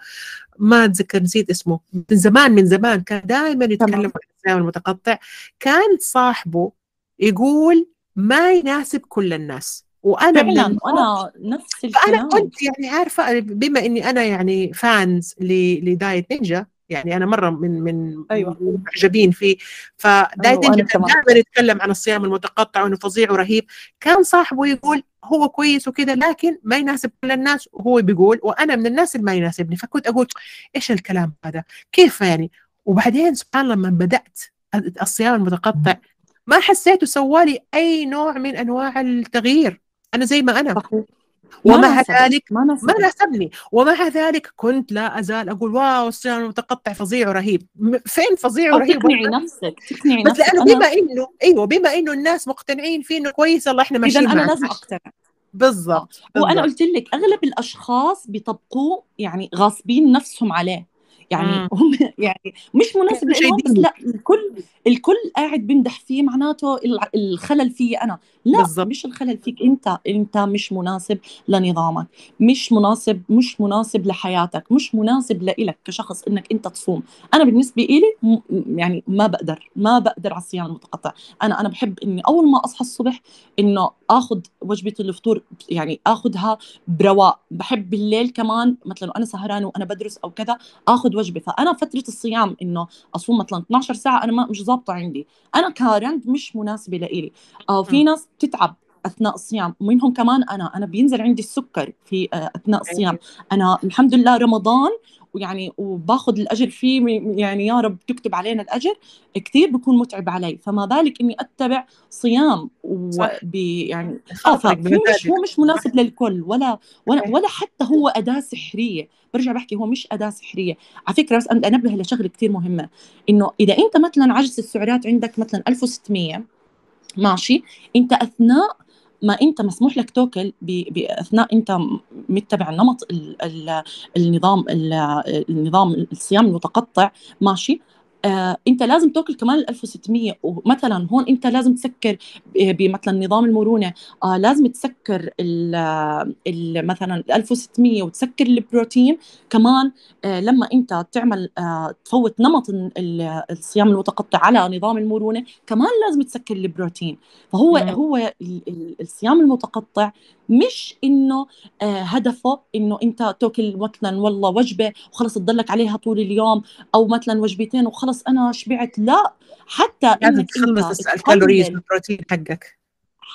ما أتذكر نسيت اسمه. من زمان من زمان كان دائما يتكلم عن الصيام المتقطع. كان صاحبه يقول ما يناسب كل الناس. وأنا فعلا وأنا نفس فأنا الكلام. كنت يعني عارفة بما إني أنا يعني فانز لدايت نينجا يعني أنا مرة من من أيوة. من المعجبين فيه. فدايت نينجا كان. دائما يتكلم عن الصيام المتقطع وإنه فظيع ورهيب. كان صاحبه يقول هو كويس وكذا لكن ما يناسب كل الناس وهو بيقول وأنا من الناس اللي ما يناسبني. فكنت أقول إيش الكلام هذا؟ كيف يعني؟ وبعدين سبحان الله لما بدأت الصيام المتقطع ما حسيته سوالي أي نوع من أنواع التغيير. أنا زي ما أنا. صحيح. ومع ذلك ما. ناسبني. ومع ذلك كنت لا أزال أقول واو الصيام المتقطع فظيع ورهيب. فين فظيع ورهيب؟ تقنعي نفسك تقنعي بس نفسك. لأنه بما انه أيوه بما إنه الناس مقتنعين فيه إنه كويس الله إحنا ماشيين أنا معه. لازم أقتنع. بالضبط وأنا. قلت لك أغلب الأشخاص بيطبقوه يعني غاصبين نفسهم عليه. يعني مم. هم يعني مش مناسب لهم بس. لا الكل الكل قاعد بيمدح فيه معناته الخلل فيي أنا. لا بالضبط. مش الخلل فيك. أنت أنت مش مناسب لنظامك. مش مناسب مش مناسب لحياتك. مش مناسب لإلك كشخص إنك أنت تصوم. أنا بالنسبة إلي يعني ما بقدر ما بقدر على الصيام المتقطع. أنا أنا بحب إني أول ما أصحى الصبح إنه آخذ وجبة الفطور يعني آخذها برواق بحب بالليل كمان مثلا وأنا سهرانة وأنا بدرس أو كذا آخذ وجبة. فأنا فترة الصيام إنه أصوم مثلا 12 ساعة أنا ما مش ظابطة عندي. أنا كارند مش مناسبة لإلي. آه في. ناس بتتعب أثناء الصيام ومنهم كمان أنا. أنا بينزل عندي السكر في آه، أثناء الصيام. أنا الحمد لله رمضان ويعني وباخذ الأجر فيه يعني يا رب تكتب علينا الأجر كثير بكون متعب علي فما بالك إني أتبع صيام. وب يعني ففي مش. هو مش مناسب للكل ولا ولا. ولا حتى هو أداة سحرية برجع بحكي هو مش أداة سحرية على فكرة بس أنبه لشغلة كثير مهمة إنه إذا أنت مثلا عجز السعرات عندك مثلا 1600 ماشي أنت أثناء ما انت مسموح لك تاكل ب- بأثناء انت متبع النمط ال ال النظام ال النظام الصيام المتقطع ماشي. آه انت لازم تاكل كمان ال 1600 ومثلا هون انت لازم تسكر ب- بمثلا نظام المرونة آه لازم تسكر ال ال مثلا ال 1600 وتسكر البروتين كمان آه لما انت تعمل آه تفوت نمط ال- الصيام المتقطع على نظام المرونة كمان لازم تسكر البروتين فهو مم. هو ال- ال- الصيام المتقطع مش إنه آه هدفه إنه أنت تاكل مثلا والله وجبة وخلص تضلك عليها طول اليوم أو مثلا وجبتين وخلص أنا شبعت. لا حتى لازم إنك تخلص الكالوريز والبروتين حقك.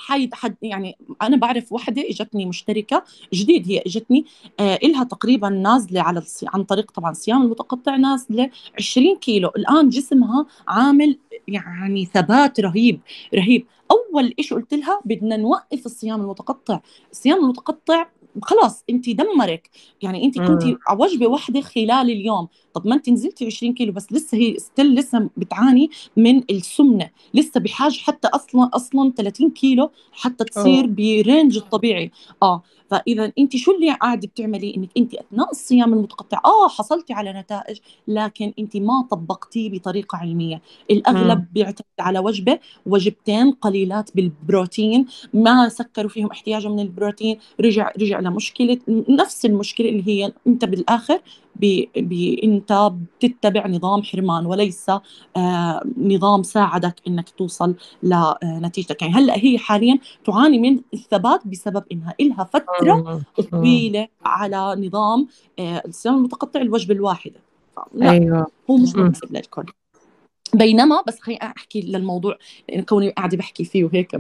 حد حد يعني أنا بعرف وحدة إجتني مشتركة جديد هي إجتني آه إلها تقريبا نازلة على الصي... عن طريق طبعا الصيام المتقطع نازلة 20 كيلو. الآن جسمها عامل يعني ثبات رهيب رهيب. أول شيء قلت لها بدنا نوقف الصيام المتقطع. الصيام المتقطع خلاص انت دمرك. يعني انت كنت. على وجبه واحدة خلال اليوم. طب ما انت نزلتي 20 كيلو بس لسه هي still لسه بتعاني من السمنة. لسه بحاجة حتى أصلا أصلا 30 كيلو حتى تصير. ب range الطبيعي. آه. فإذا أنت شو اللي قاعدة بتعملي إنك أنت أثناء الصيام المتقطع آه حصلتي على نتائج لكن أنت ما طبقتيه بطريقة علمية الأغلب مم. بيعتمد على وجبة وجبتين قليلات بالبروتين ما سكروا فيهم احتياجه من البروتين رجع رجع لمشكلة نفس المشكلة اللي هي أنت بالآخر ب... ب... انت بتتبع نظام حرمان وليس آه نظام ساعدك إنك توصل لنتيجتك يعني هلأ هي حاليا تعاني من الثبات بسبب إنها لها فترة مم. مم. طويلة على نظام آه الصيام المتقطع الوجبة الواحدة لا أيوه هو مش. مناسب للكل بينما بس خليني أحكي للموضوع كوني قاعدة بحكي فيه وهيك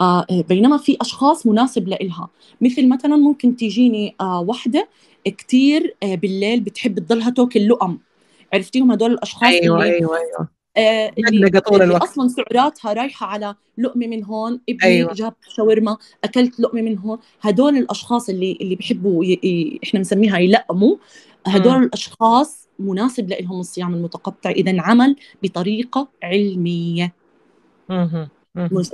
آه بينما في أشخاص مناسب لإلها مثل مثلا ممكن تيجيني آه وحدة كتير آه بالليل بتحب تضلها تاكل لقم عرفتيهم هدول الأشخاص أيوه اللي أيوه أيوه. آه اللي طول اللي الوقت. أصلا سعراتها رايحة على لقمة من هون ابني أيوه. جاب شاورما أكلت لقمة من هون. هدول الأشخاص اللي اللي بيحبوا ي... ي... إحنا بنسميها يلقموا. هدول مم. الأشخاص مناسب لهم الصيام المتقطع إذا انعمل بطريقة علمية. مهم.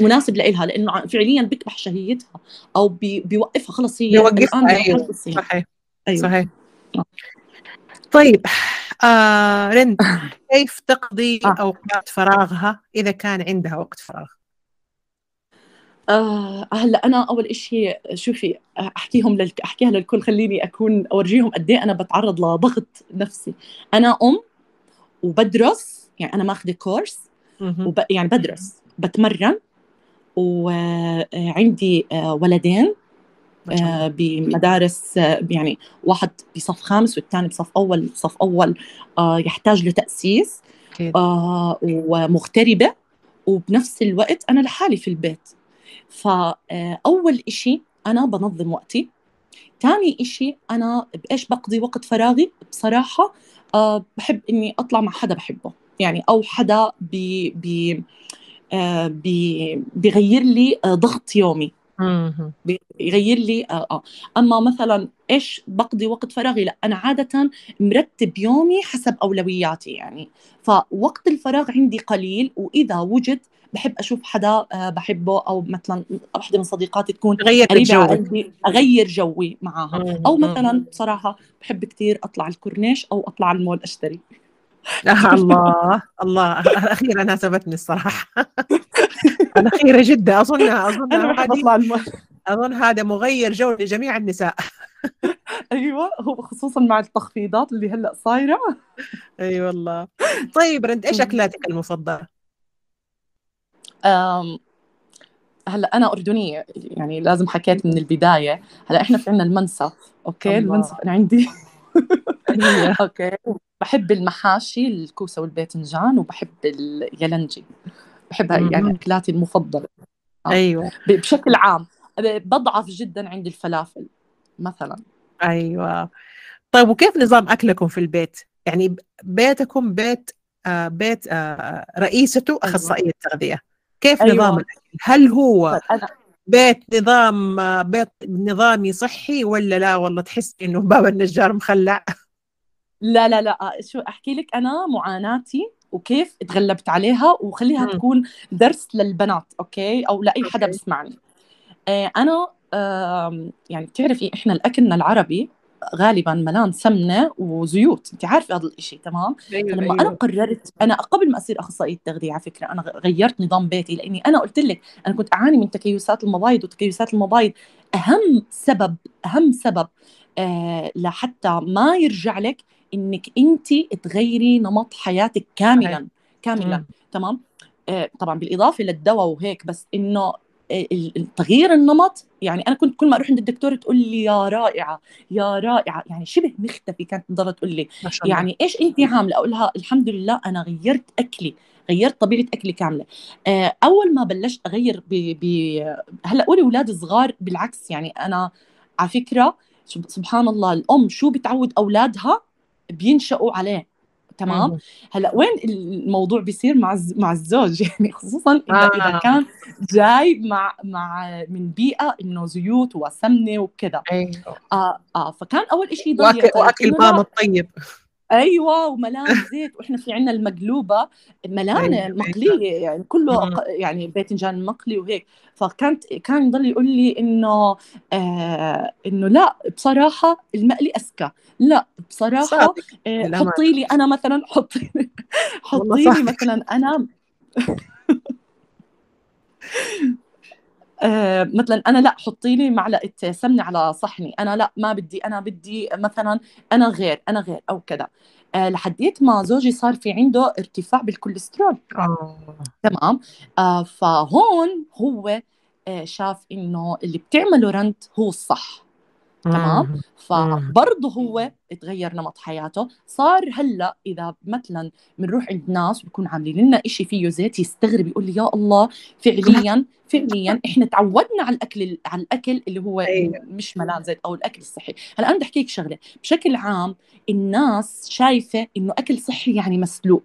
مناسب لإلها لأنه فعليا بيكبح شهيتها أو بي بيوقفها خلص هي بيوقفها الآن الصيام صحيح. أيوه صحيح آه. طيب آه رند كيف تقضي آه. أوقات فراغها إذا كان عندها وقت فراغ آه هلأ أنا أول شيء شوفي أحكيهم للك أحكيها للكل خليني أكون أورجيهم قد إيه أنا بتعرض لضغط نفسي أنا أم وبدرس يعني أنا ماخذه كورس. وب... يعني بدرس بتمرن وعندي ولدين بمدارس يعني واحد بصف خامس والثاني بصف أول صف أول يحتاج لتأسيس ومغتربة وبنفس الوقت أنا لحالي في البيت. فاول إشي أنا بنظم وقتي. ثاني إشي أنا بإيش بقضي وقت فراغي؟ بصراحة أه بحب إني أطلع مع حدا بحبه. يعني أو حدا بي بي أه بي بيغير لي آه، ضغط يومي. بيغير لي آه آه. أما مثلا إيش بقضي وقت فراغي؟ لا أنا عادة مرتب يومي حسب أولوياتي يعني. فوقت الفراغ عندي قليل وإذا وجد بحب أشوف حدا آه، بحبه أو مثلا واحدة من صديقاتي تكون قريبة على قلبي أغير جوي معاها. أو مثلا بصراحة بحب كثير أطلع الكورنيش أو أطلع المول أشتري. الله الله. أخيرا ناسبتني الصراحة. الاخيره جدا. اظنها اظنها هذه أظن هذا مغير جو لجميع النساء. أيوه هو خصوصا مع التخفيضات اللي هلأ صايرة. أي أيوة والله. طيب رند إيش أكلاتك المفضلة؟ أم هلأ أنا أردنية يعني لازم حكيت من البداية. هلأ إحنا في عندنا المنسف okay؟ الله. المنسف أنا عندي. okay. بحب المحاشي الكوسة والباذنجان وبحب اليلنجي. بحبها يعني أكلاتي المفضلة آه. أيوه بشكل عام بضعف جدا عند الفلافل مثلا أيوه طيب وكيف نظام أكلكم في البيت؟ يعني بيتكم بيت آه بيت آه رئيسته أيوة. أخصائية تغذيه كيف أيوة. نظام الأكل؟ هل هو طيب، بيت نظام بيت نظامي صحي ولا لا والله تحس إنه باب النجار مخلع؟ لا لا لا شو أحكي لك أنا معاناتي وكيف تغلبت عليها وخليها م. تكون درس للبنات أوكي أو لأي حدا بيسمعني آه أنا آه يعني بتعرفي إحنا الأكلنا العربي غالبا ملان سمنة وزيوت انت عارفة هذا الشيء تمام أيوة فلما أيوة. أنا قررت أنا قبل ما أصير أخصائية تغذية على فكرة أنا غيرت نظام بيتي لأني أنا قلت لك أنا كنت أعاني من تكيسات المبايض وتكيسات المبايض أهم سبب أهم سبب آه لحتى ما يرجع لك إنك انت تغيري نمط حياتك كاملا كاملا تمام؟ آه طبعا بالإضافة للدواء وهيك بس إنه تغيير النمط يعني أنا كنت كل ما أروح عند الدكتور تقول لي يا رائعة يا رائعة يعني شبه مختفي كانت تضل تقول لي. يعني إيش انت عاملة؟ أقول لها الحمد لله أنا غيرت أكلي غيرت طبيعة أكلي كاملة. آه، أول ما بلشت أغير ب... ب... هلأ قولي أولاد صغار بالعكس يعني أنا على فكرة سبحان الله الأم شو بتعود أولادها؟ بينشأوا عليه تمام؟ هلأ وين الموضوع بيصير مع مع الزوج؟ يعني خصوصا إذا آه. اذا كان جاي مع مع من بيئة إنه زيوت وسمنة وكذا. أيوه آه آه فكان أول شيء واكل وأكل ماما الطيب. أيوه وملان زيت وإحنا في عندنا المقلوبة. ملانه أيوة. مقلية يعني كله يعني باذنجان مقلي وهيك. فكانت كان يضل يقول لي إنه آه إنه لا بصراحة المقلي اذكى لا بصراحة آه حطي لي أنا مثلا حطي لي حطي لي مثلا أنا مثلا أنا لا حطي لي معلقة سمنة على صحني. أنا لا ما بدي أنا بدي مثلا أنا غير أنا غير أو كذا. آه لحديت ما زوجي صار في عنده ارتفاع بالكوليسترول. آه. تمام؟ آه فهون هو آه شاف إنه اللي بتعمله رند هو الصح. تمام؟ فبرضه هو تغير نمط حياته. صار هلأ إذا مثلا بنروح عند ناس بكون عاملين لنا شيء فيه زيت يستغرب يقول لي يا الله فعليا فعليا إحنا تعودنا على الأكل على الأكل اللي هو أيوة. مش ملان زيت أو الأكل الصحي. هلأ أنا بدي احكي لك شغلة. بشكل عام الناس شايفة إنه أكل صحي يعني مسلوق.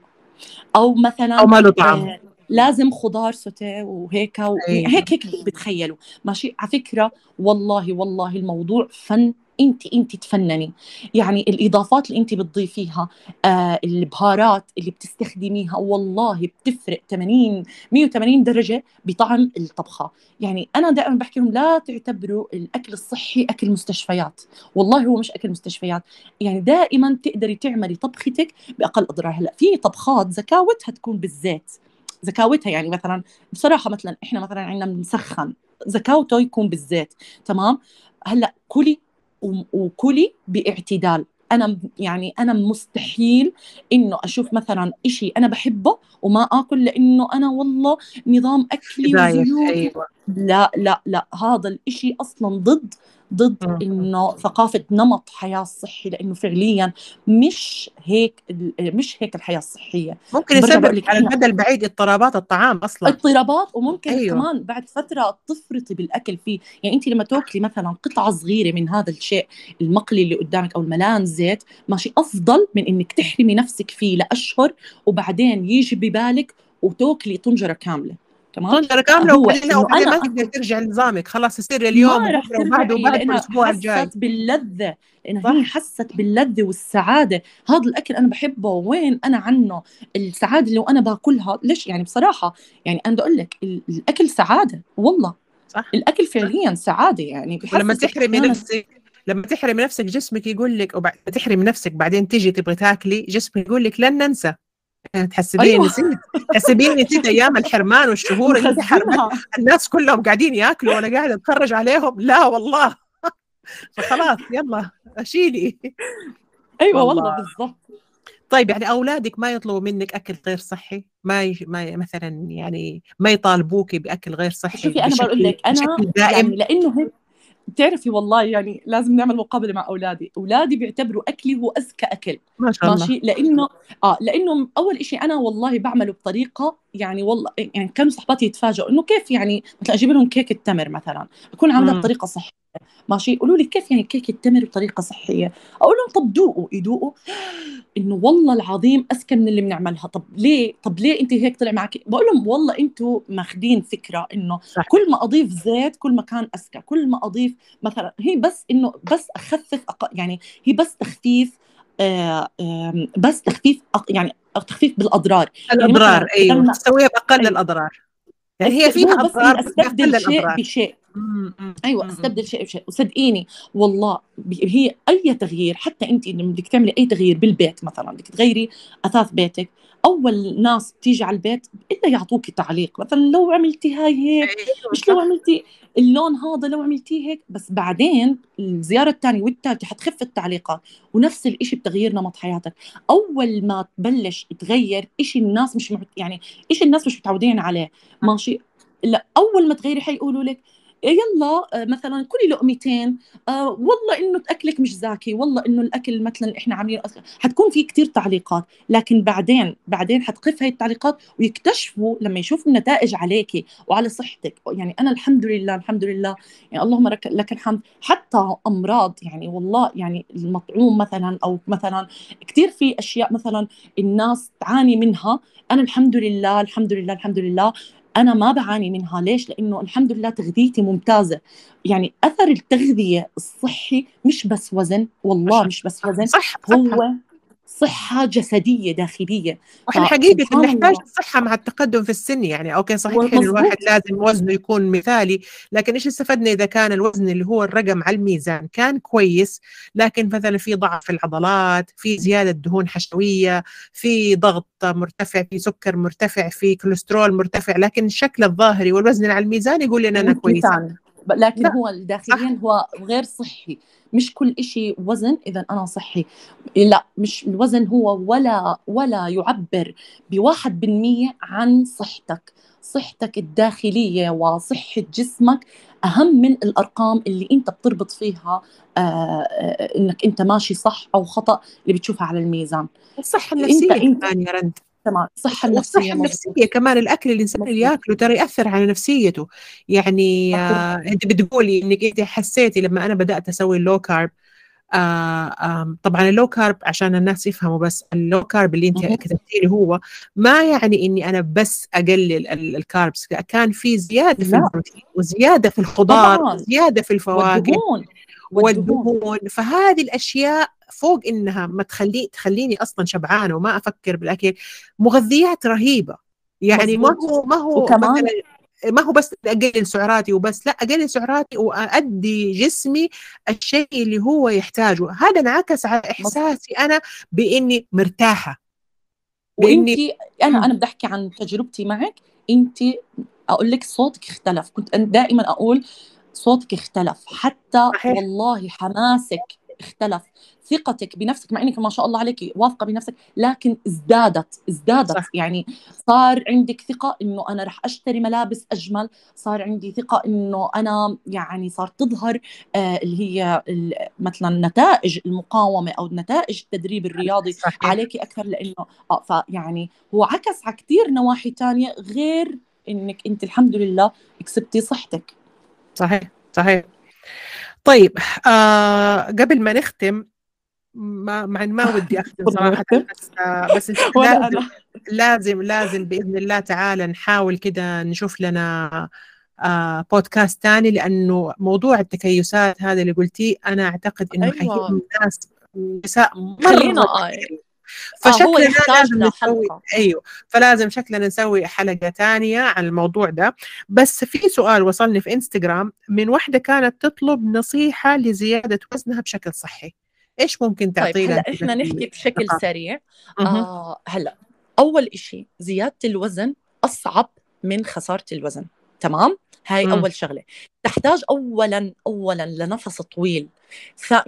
أو مثلا أو ما له طعم. لازم خضار سوتيه وهيك و... أيوة. هيك هيك بتخيلوا ماشي؟ على فكرة والله والله الموضوع فن أنت أنت تفنني. يعني الإضافات اللي أنت بتضيفيها آه البهارات اللي بتستخدميها والله بتفرق 80 180 درجة بطعم الطبخة. يعني أنا دائما بحكي لهم لا تعتبروا الأكل الصحي أكل مستشفيات. والله هو مش أكل مستشفيات. يعني دائما تقدري تعملي طبختك بأقل أضرار. هلأ في طبخات زكاوتها تكون بالزيت. زكاوتها يعني مثلا بصراحة مثلا إحنا مثلا عندنا بنسخن زكاوته يكون بالزيت تمام؟ هلأ كلي وكلي باعتدال. أنا يعني أنا مستحيل إنه أشوف مثلا إشي أنا بحبه وما آكل لإنه أنا والله نظام أكلي وزيوت أيوة. لا لا لا هذا الإشي أصلا ضد ضد إنه ثقافة نمط حياة صحي لأنه فعليا مش هيك مش هيك الحياة الصحية. ممكن يسبب على المدى البعيد اضطرابات الطعام أصلا. اضطرابات وممكن أيوة. كمان بعد فترة تفرطي بالأكل فيه. يعني أنت لما تأكلي مثلا قطعة صغيرة من هذا الشيء المقلي اللي قدامك أو الملان زيت ماشي أفضل من إنك تحرمي نفسك فيه لأشهر وبعدين يجي ببالك وتأكلي طنجرة كاملة. تمام؟ طنجره كامله وبعدين ما تقدر ترجع لنظامك خلاص يصير اليوم وبعده وبعده الأسبوع الجاي. حست باللذة لانها هي حست باللذة والسعادة. هذا الأكل أنا بحبه. وين أنا عنه؟ السعادة اللي وأنا باكلها. ليش؟ يعني بصراحة يعني أنا بدي أقول لك الأكل سعادة. والله. صح. الأكل فعليا سعادة. يعني لما تحرمي نفسك لما تحرمي نفسك جسمك يقول لك وبعد تحرمي نفسك بعدين تيجي تبغي تاكلي جسمك يقول لك لن ننسى. تحسبيني أيوة. نسيت تحسبيني نسيت أيام الحرمان والشهور اللي الناس كلهم قاعدين ياكلوا وأنا قاعدة أتفرج عليهم. لا والله. فخلاص يلا أشيلي. أيوه والله, والله بالضبط. طيب يعني أولادك ما يطلبوا منك أكل غير صحي؟ ما ي... ما مثلا يعني ما يطالبوك بأكل غير صحي شوفي أنا بقول لك أنا يعني لأنه هيك بتعرفي والله يعني لازم نعمل مقابلة مع أولادي. أولادي بيعتبروا أكلي هو اذكى أكل. ما شاء الله. ماشي؟ لأنه آه لأنه أول شيء أنا والله بعمله بطريقة يعني والله يعني كانوا صحباتي يتفاجئوا إنه كيف يعني مثلا أجيب لهم كيك التمر مثلا أكون عاملها بطريقة صحيه ماشي؟ يقولوا لي كيف يعني كيك التمر بطريقة صحية؟ أقول لهم طب دوقوا يدوقوا إنه والله العظيم أذكى من اللي بنعملها. طب ليه؟ طب ليه أنت هيك طلع معك؟ بقول لهم والله أنتم ماخذين فكرة إنه. كل ما أضيف زيت كل ما كان أذكى. كل ما أضيف مثلا هي بس إنه بس أخفف أق... يعني هي بس تخفيف آه بس تخفيف يعني تخفيف بالأضرار. الأضرار يعني أيوه تسويها بأقل أيوة. الأضرار. يعني هي فيها أضرار بس أستبدل شيء بشيء. أيوه أستبدل شيء بشيء وصدقيني والله هي أي تغيير حتى انت لما بدك تعملي أي تغيير بالبيت مثلا بدك تغيري أثاث بيتك أول ناس بتيجي على البيت إلا يعطوكي تعليق. مثلا لو عملتي هاي هيك أيوة مش لو عملتي اللون هذا لو عملتيه هيك بس بعدين الزيارة الثانية والثالثه حتخف التعليقات ونفس الشيء بتغيير نمط حياتك. أول ما تبلش تغير شيء الناس مش يعني شيء الناس مش متعودين عليه. ماشي؟ لا أول ما تغيري حيقولوا لك يلا آه، مثلا كلي لقمتين آه والله إنه أكلك مش زاكي والله إنه الأكل مثلا إحنا عاملين حتكون في كتير تعليقات لكن بعدين بعدين حتخف هاي التعليقات ويكتشفوا لما يشوفوا النتائج عليك وعلى صحتك. يعني أنا الحمد لله الحمد لله. يعني اللهم لك الحمد. حتى أمراض يعني والله يعني المطعوم مثلا أو مثلا كثير في أشياء مثلا الناس تعاني منها. أنا الحمد لله الحمد لله الحمد لله. أنا ما بعاني منها. ليش؟ لأنه الحمد لله تغذيتي ممتازة. يعني أثر التغذية الصحي مش بس وزن والله مش بس وزن صح. هو صحة جسدية داخلية. وإحنا حقيقة نحتاج الصحة مع التقدم في السن يعني. أوكي صحيح الحين الواحد لازم وزنه يكون مثالي لكن إيش استفدنا إذا كان الوزن اللي هو الرقم على الميزان كان كويس لكن مثلا في ضعف في العضلات في زيادة دهون حشوية في ضغط مرتفع في سكر مرتفع في كوليسترول مرتفع لكن الشكل الظاهري والوزن على الميزان يقول لنا أنا كويسة لكن لا. هو داخليا هو غير صحي. مش كل شيء وزن إذا أنا صحي. لا مش الوزن هو ولا ولا يعبر بواحد بالمية عن صحتك. صحتك الداخلية وصحة جسمك أهم من الأرقام اللي أنت بتربط فيها آه, آه، إنك أنت ماشي صح أو خطأ اللي بتشوفها على الميزان. الصحة النفسية انت كمان يا رند. تمام. الصحة النفسية والصحة النفسية كمان الأكل اللي الإنسان اللي ياكله ترى يأثر على نفسيته. يعني آه أنت بتقولي إنك أنت حسيتي لما أنا بدأت أسوي ال low carb آه آه طبعا ال low carb عشان الناس يفهموا بس ال low carb اللي أنت كتبتي لي هو ما يعني إني أنا بس أقلل الكاربس كان في زيادة في البروتين وزيادة في الخضار وزيادة في الفواكه. والدهون. والدهون. فهذه الأشياء فوق إنها ما تخلي تخليني أصلا شبعانة وما أفكر بالأكل. مغذيات رهيبة. يعني ما هو ما هو وكمان ما هو بس أقلل سعراتي وبس لا أقلل سعراتي وادي جسمي الشيء اللي هو يحتاجه. هذا انعكس على إحساسي أنا بإني مرتاحة. وانت أنا أنا بدي أحكي عن تجربتي معك. انت أقول لك صوتك اختلف. كنت دائما أقول صوتك اختلف حتى صحيح. والله حماسك اختلف ثقتك بنفسك مع إنك ما شاء الله عليك واثقة بنفسك لكن ازدادت ازدادت صح. يعني صار عندك ثقة إنه أنا رح أشتري ملابس أجمل صار عندي ثقة إنه أنا يعني صار تظهر آه اللي هي مثلا نتائج المقاومة أو نتائج التدريب الرياضي صحيح. عليك أكثر لإنه آه فيعني هو عكس على كثير نواحي تانية غير إنك أنت الحمد لله كسبتي صحتك صحيح صحيح. طيب آه قبل ما نختم ما مع ما ودي أختم صراحة بس آه بس لازم لازم لازم بإذن الله تعالى نحاول كده نشوف لنا آه بودكاست ثاني لأنه موضوع التكيسات هذا اللي قلتيه أنا أعتقد إنه أيوة. حيجيب ناس نساء مرة فشكلنا آه لازم نسوي أيوه فلازم شكلنا نسوي حلقة ثانية عن الموضوع ده. بس في سؤال وصلني في إنستغرام من واحدة كانت تطلب نصيحة لزيادة وزنها بشكل صحي. إيش ممكن تعطينا طيب هلأ إحنا نحكي بشكل آه. سريع. آه هلأ أول شيء زيادة الوزن أصعب من خسارة الوزن. تمام؟ هاي مم. أول شغلة. تحتاج اولا اولا لنفس طويل.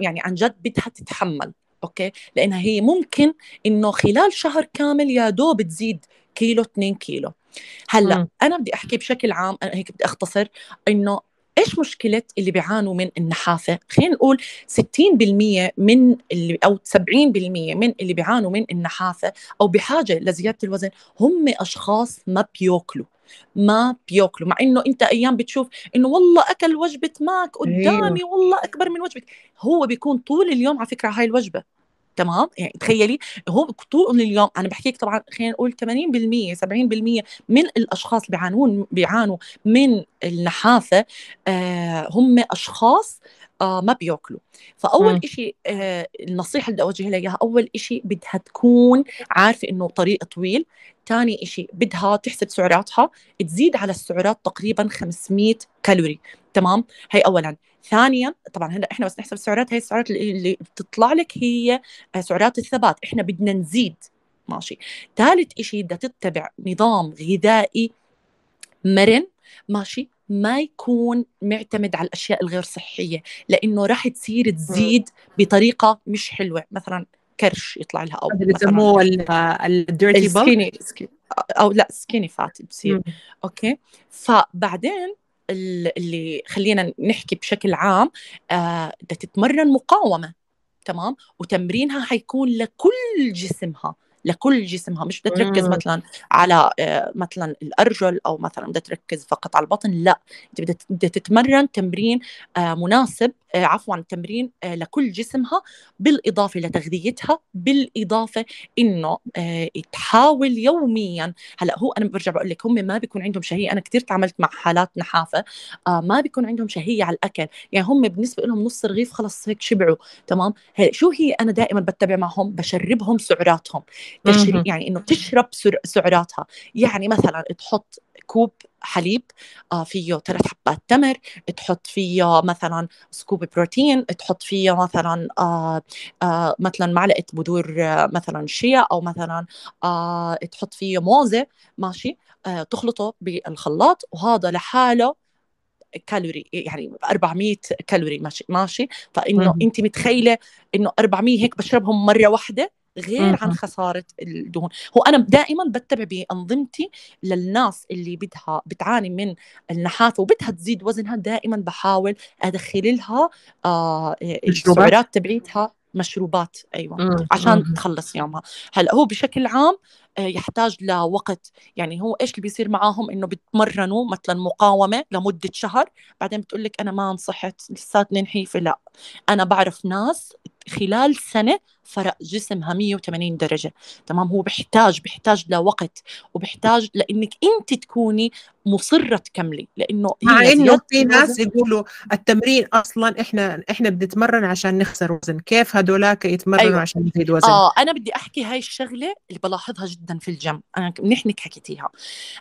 يعني عن جد بدها تتحمل. أوكي؟ لانها هي ممكن إنه خلال شهر كامل يا دوب تزيد كيلو 2 كيلو. هلأ م. أنا بدي أحكي بشكل عام أنا هيك بدي أختصر إنه إيش مشكلة اللي بيعانوا من النحافة؟ خلينا نقول 60% من اللي أو 70% من اللي بيعانوا من النحافة أو بحاجة لزيادة الوزن هم أشخاص ما بيأكلوا. ما بياكلوا مع إنه أنت أيام بتشوف إنه والله أكل وجبة ماك قدامي أيوه. والله أكبر من وجبة هو بيكون طول اليوم على فكرة هاي الوجبة تمام يعني تخيلي هو طول اليوم أنا بحكيك طبعا خلينا نقول 80% 70% من الأشخاص اللي بيعانون بيعانوا من النحافة آه هم أشخاص آه ما بياكلوا. فأول شيء آه النصيحة اللي أوجه لها إياها أول شيء بدها تكون عارفة إنه طريق طويل. ثاني شيء بدها تحسب سعراتها. تزيد على السعرات تقريبا 500 كالوري. تمام؟ هي اولا. ثانيا طبعا هلأ إحنا بس نحسب السعرات. هي السعرات اللي بتطلع لك هي آه، سعرات الثبات. إحنا بدنا نزيد. ماشي. ثالث شيء بدها تتبع نظام غذائي مرن. ماشي؟ ما يكون معتمد على الأشياء الغير صحية لأنه راح تصير تزيد بطريقة مش حلوة. مثلا كرش يطلع لها أو اللي يسموه ال dirty skinny أو ال skinny fat بصير. okay؟ فبعدين اللي خلينا نحكي بشكل عام آه بدها تتمرن مقاومة تمام؟ وتمرينها حيكون لكل جسمها. لكل جسمها مش بدها تركز مثلا على آه، مثلا الأرجل أو مثلا بدها تركز فقط على البطن لا أنت بدها تتمرن تمرين آه، مناسب عفوا تمرين لكل جسمها بالإضافة لتغذيتها بالإضافة إنه تحاول يوميا. هلأ هو أنا برجع بقول لك هم ما بيكون عندهم شهية. أنا كثير تعاملت مع حالات نحافة ما بيكون عندهم شهية على الأكل. يعني هم بالنسبة لهم نص رغيف خلص هيك شبعوا تمام؟ شو هي؟ أنا دائما بتبع معهم بشربهم سعراتهم. يعني إنه تشرب سعراتها. يعني مثلا تحط كوب حليب آه فيه ثلاث حبات تمر تحط فيه مثلا سكوب بروتين تحط فيه مثلا آه آه مثلا معلقة بذور مثلا شيا أو مثلا تحط فيه موزة ماشي؟ تخلطه بالخلاط وهذا لحاله كالوري يعني 400 كالوري ماشي؟ ماشي؟ فإنه انت متخيلة إنه 400 هيك بشربهم مرة واحدة؟ غير عن خسارة الدهون. هو أنا دائما بتبع بأنظمتي للناس اللي بدها بتعاني من النحافة وبدها تزيد وزنها دائما بحاول أدخل لها آه السعرات تبعيتها مشروبات أيوه مم. عشان مم. تخلص يومها. هلأ هو بشكل عام آه، يحتاج لوقت. يعني هو إيش اللي بيصير معاهم؟ إنه بتمرنوا مثلا مقاومة لمدة شهر بعدين بتقول لك أنا ما انصحت لساتني نحيفة لا. أنا بعرف ناس خلال سنة فرق جسمها 180 درجة. تمام؟ هو بيحتاج بيحتاج لوقت وبيحتاج لإنك أنت تكوني مصرة تكملي. لإنه مع إنه في ناس يقولوا التمرين أصلا إحنا إحنا بنتمرن عشان نخسر وزن. كيف هدولاك يتمرنوا أيوة. عشان يزيد وزن؟ آه أنا بدي أحكي هاي الشغلة اللي بلاحظها جدا في الجيم. أنا منيح حكيتيها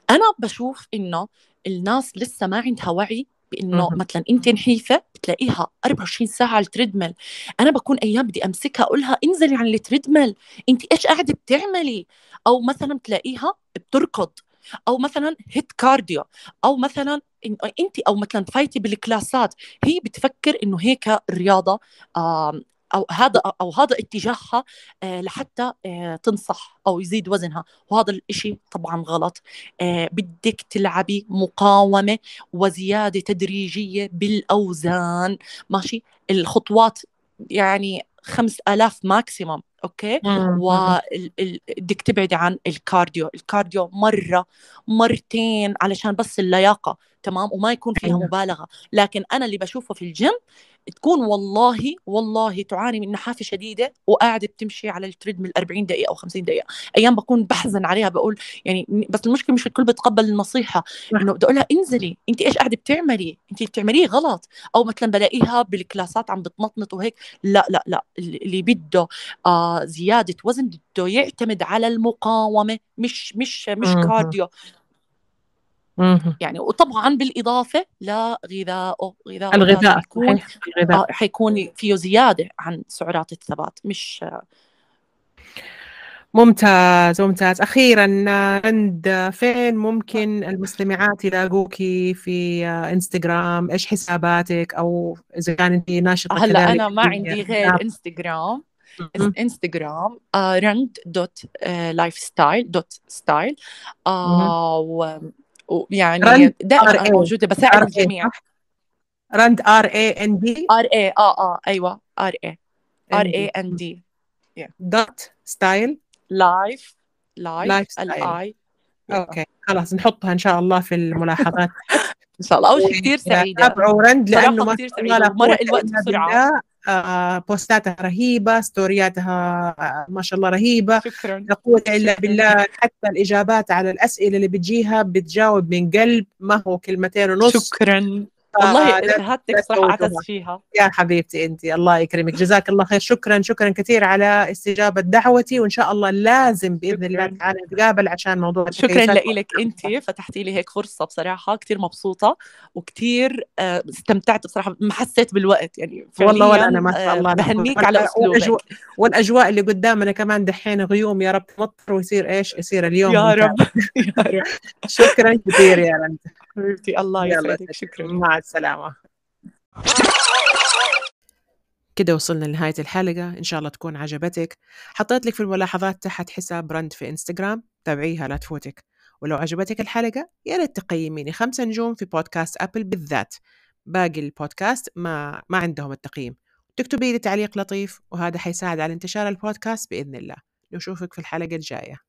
أنا بشوف إنه الناس لسه ما عندها وعي بإنه مثلا انت نحيفة بتلاقيها 24 ساعة على ال treadmill أنا بكون أيام بدي أمسكها اقولها انزلي عن ال treadmill انت إيش قاعدة بتعملي؟ أو مثلا تلاقيها بتركض. أو مثلا HIIT cardio أو مثلا انت أو مثلا فايتة بالكلاسات. هي بتفكر إنه هيك الرياضه أو هذا أو هذا اتجاهها آه، لحتى آه، تنصح أو يزيد وزنها. وهذا الإشي طبعا غلط. آه، بدك تلعبي مقاومة وزيادة تدريجية بالأوزان. ماشي؟ الخطوات يعني خمس آلاف maximum okay؟ وبدك تبعدي عن ال cardio. ال cardio مرة مرتين علشان بس اللياقة تمام؟ وما يكون فيها أيوة. مبالغة. لكن أنا اللي بشوفه في الجيم تكون والله والله تعاني من نحافة شديدة وقاعدة بتمشي على ال treadmill 40 دقيقة أو 50 دقيقة. أيام بكون بحزن عليها بقول يعني بس المشكلة مش الكل بتقبل النصيحة. إنه بدي أقول لها انزلي انت إيش قاعدة بتعملي؟ انت بتعمليه غلط. أو مثلا بلاقيها بالكلاسات عم بتنطنط وهيك. لا لا لا اللي بده آه زيادة وزن بده يعتمد على المقاومة مش مش مش كارديو. يعني وطبعا بالإضافة لغذائه غذاء الغذاء يكون الغذاء آه حيكون فيه زيادة عن سعرات الثبات مش ممتاز ممتاز. أخيرا عند فين ممكن المستمعات يلاقوكي في إنستغرام؟ إيش حساباتك؟ أو إذا كان انت ناشطة هلأ أنا ما عندي غير إنستغرام. إنستغرام رند dot lifestyle dot style ويعني دائما موجودة بساعد الجميع. رند R A N D R A آه آه أيوه R A R A N D dot style life life L I أوكي خلاص نحطها إن شاء الله في الملاحظات. إن شاء الله. اول شيء كثير سعيدة. تابعوا رند لأنه ما كثير سعيدة. مرق الوقت بسرعة. بوستاتها رهيبة ستورياتها آه ما شاء الله رهيبة. شكرا. لا قوة إلا بالله حتى الإجابات على الأسئلة اللي بتجيها بتجاوب من قلب ما هو كلمتين ونص. شكرا. والله شهادتك صح عدس فيها. يا حبيبتي أنت الله يكرمك. جزاك الله خير. شكرا شكرا كثير على استجابة دعوتي وإن شاء الله لازم بإذن الله تعالى نتقابل عشان موضوع شكرا لك أنت. فتحتي لي هيك فرصة بصراحة. كثير مبسوطة وكثير آه، استمتعت بصراحة. ما حسيت بالوقت يعني والله ولا أنا ما شاء الله بهنيك على أسلوبك. والأجواء اللي قدامنا كمان دحين غيوم. يا رب تمطر ويصير إيش؟ يصير اليوم يا رب. يا رب. شكرا كثير يا رند حبيبتي الله يسعدك. شكرا. مع السلامة. كده وصلنا لنهاية الحلقة. إن شاء الله تكون عجبتك. حطيت لك في الملاحظات تحت حساب برند في إنستغرام. تابعيها لا تفوتك. ولو عجبتك الحلقة يا ريت تقيميني. خمسة نجوم في بودكاست أبل بالذات. باقي البودكاست ما ما عندهم التقييم. تكتبي لي تعليق لطيف وهذا حيساعد على انتشار البودكاست بإذن الله. نشوفك في الحلقة الجاية.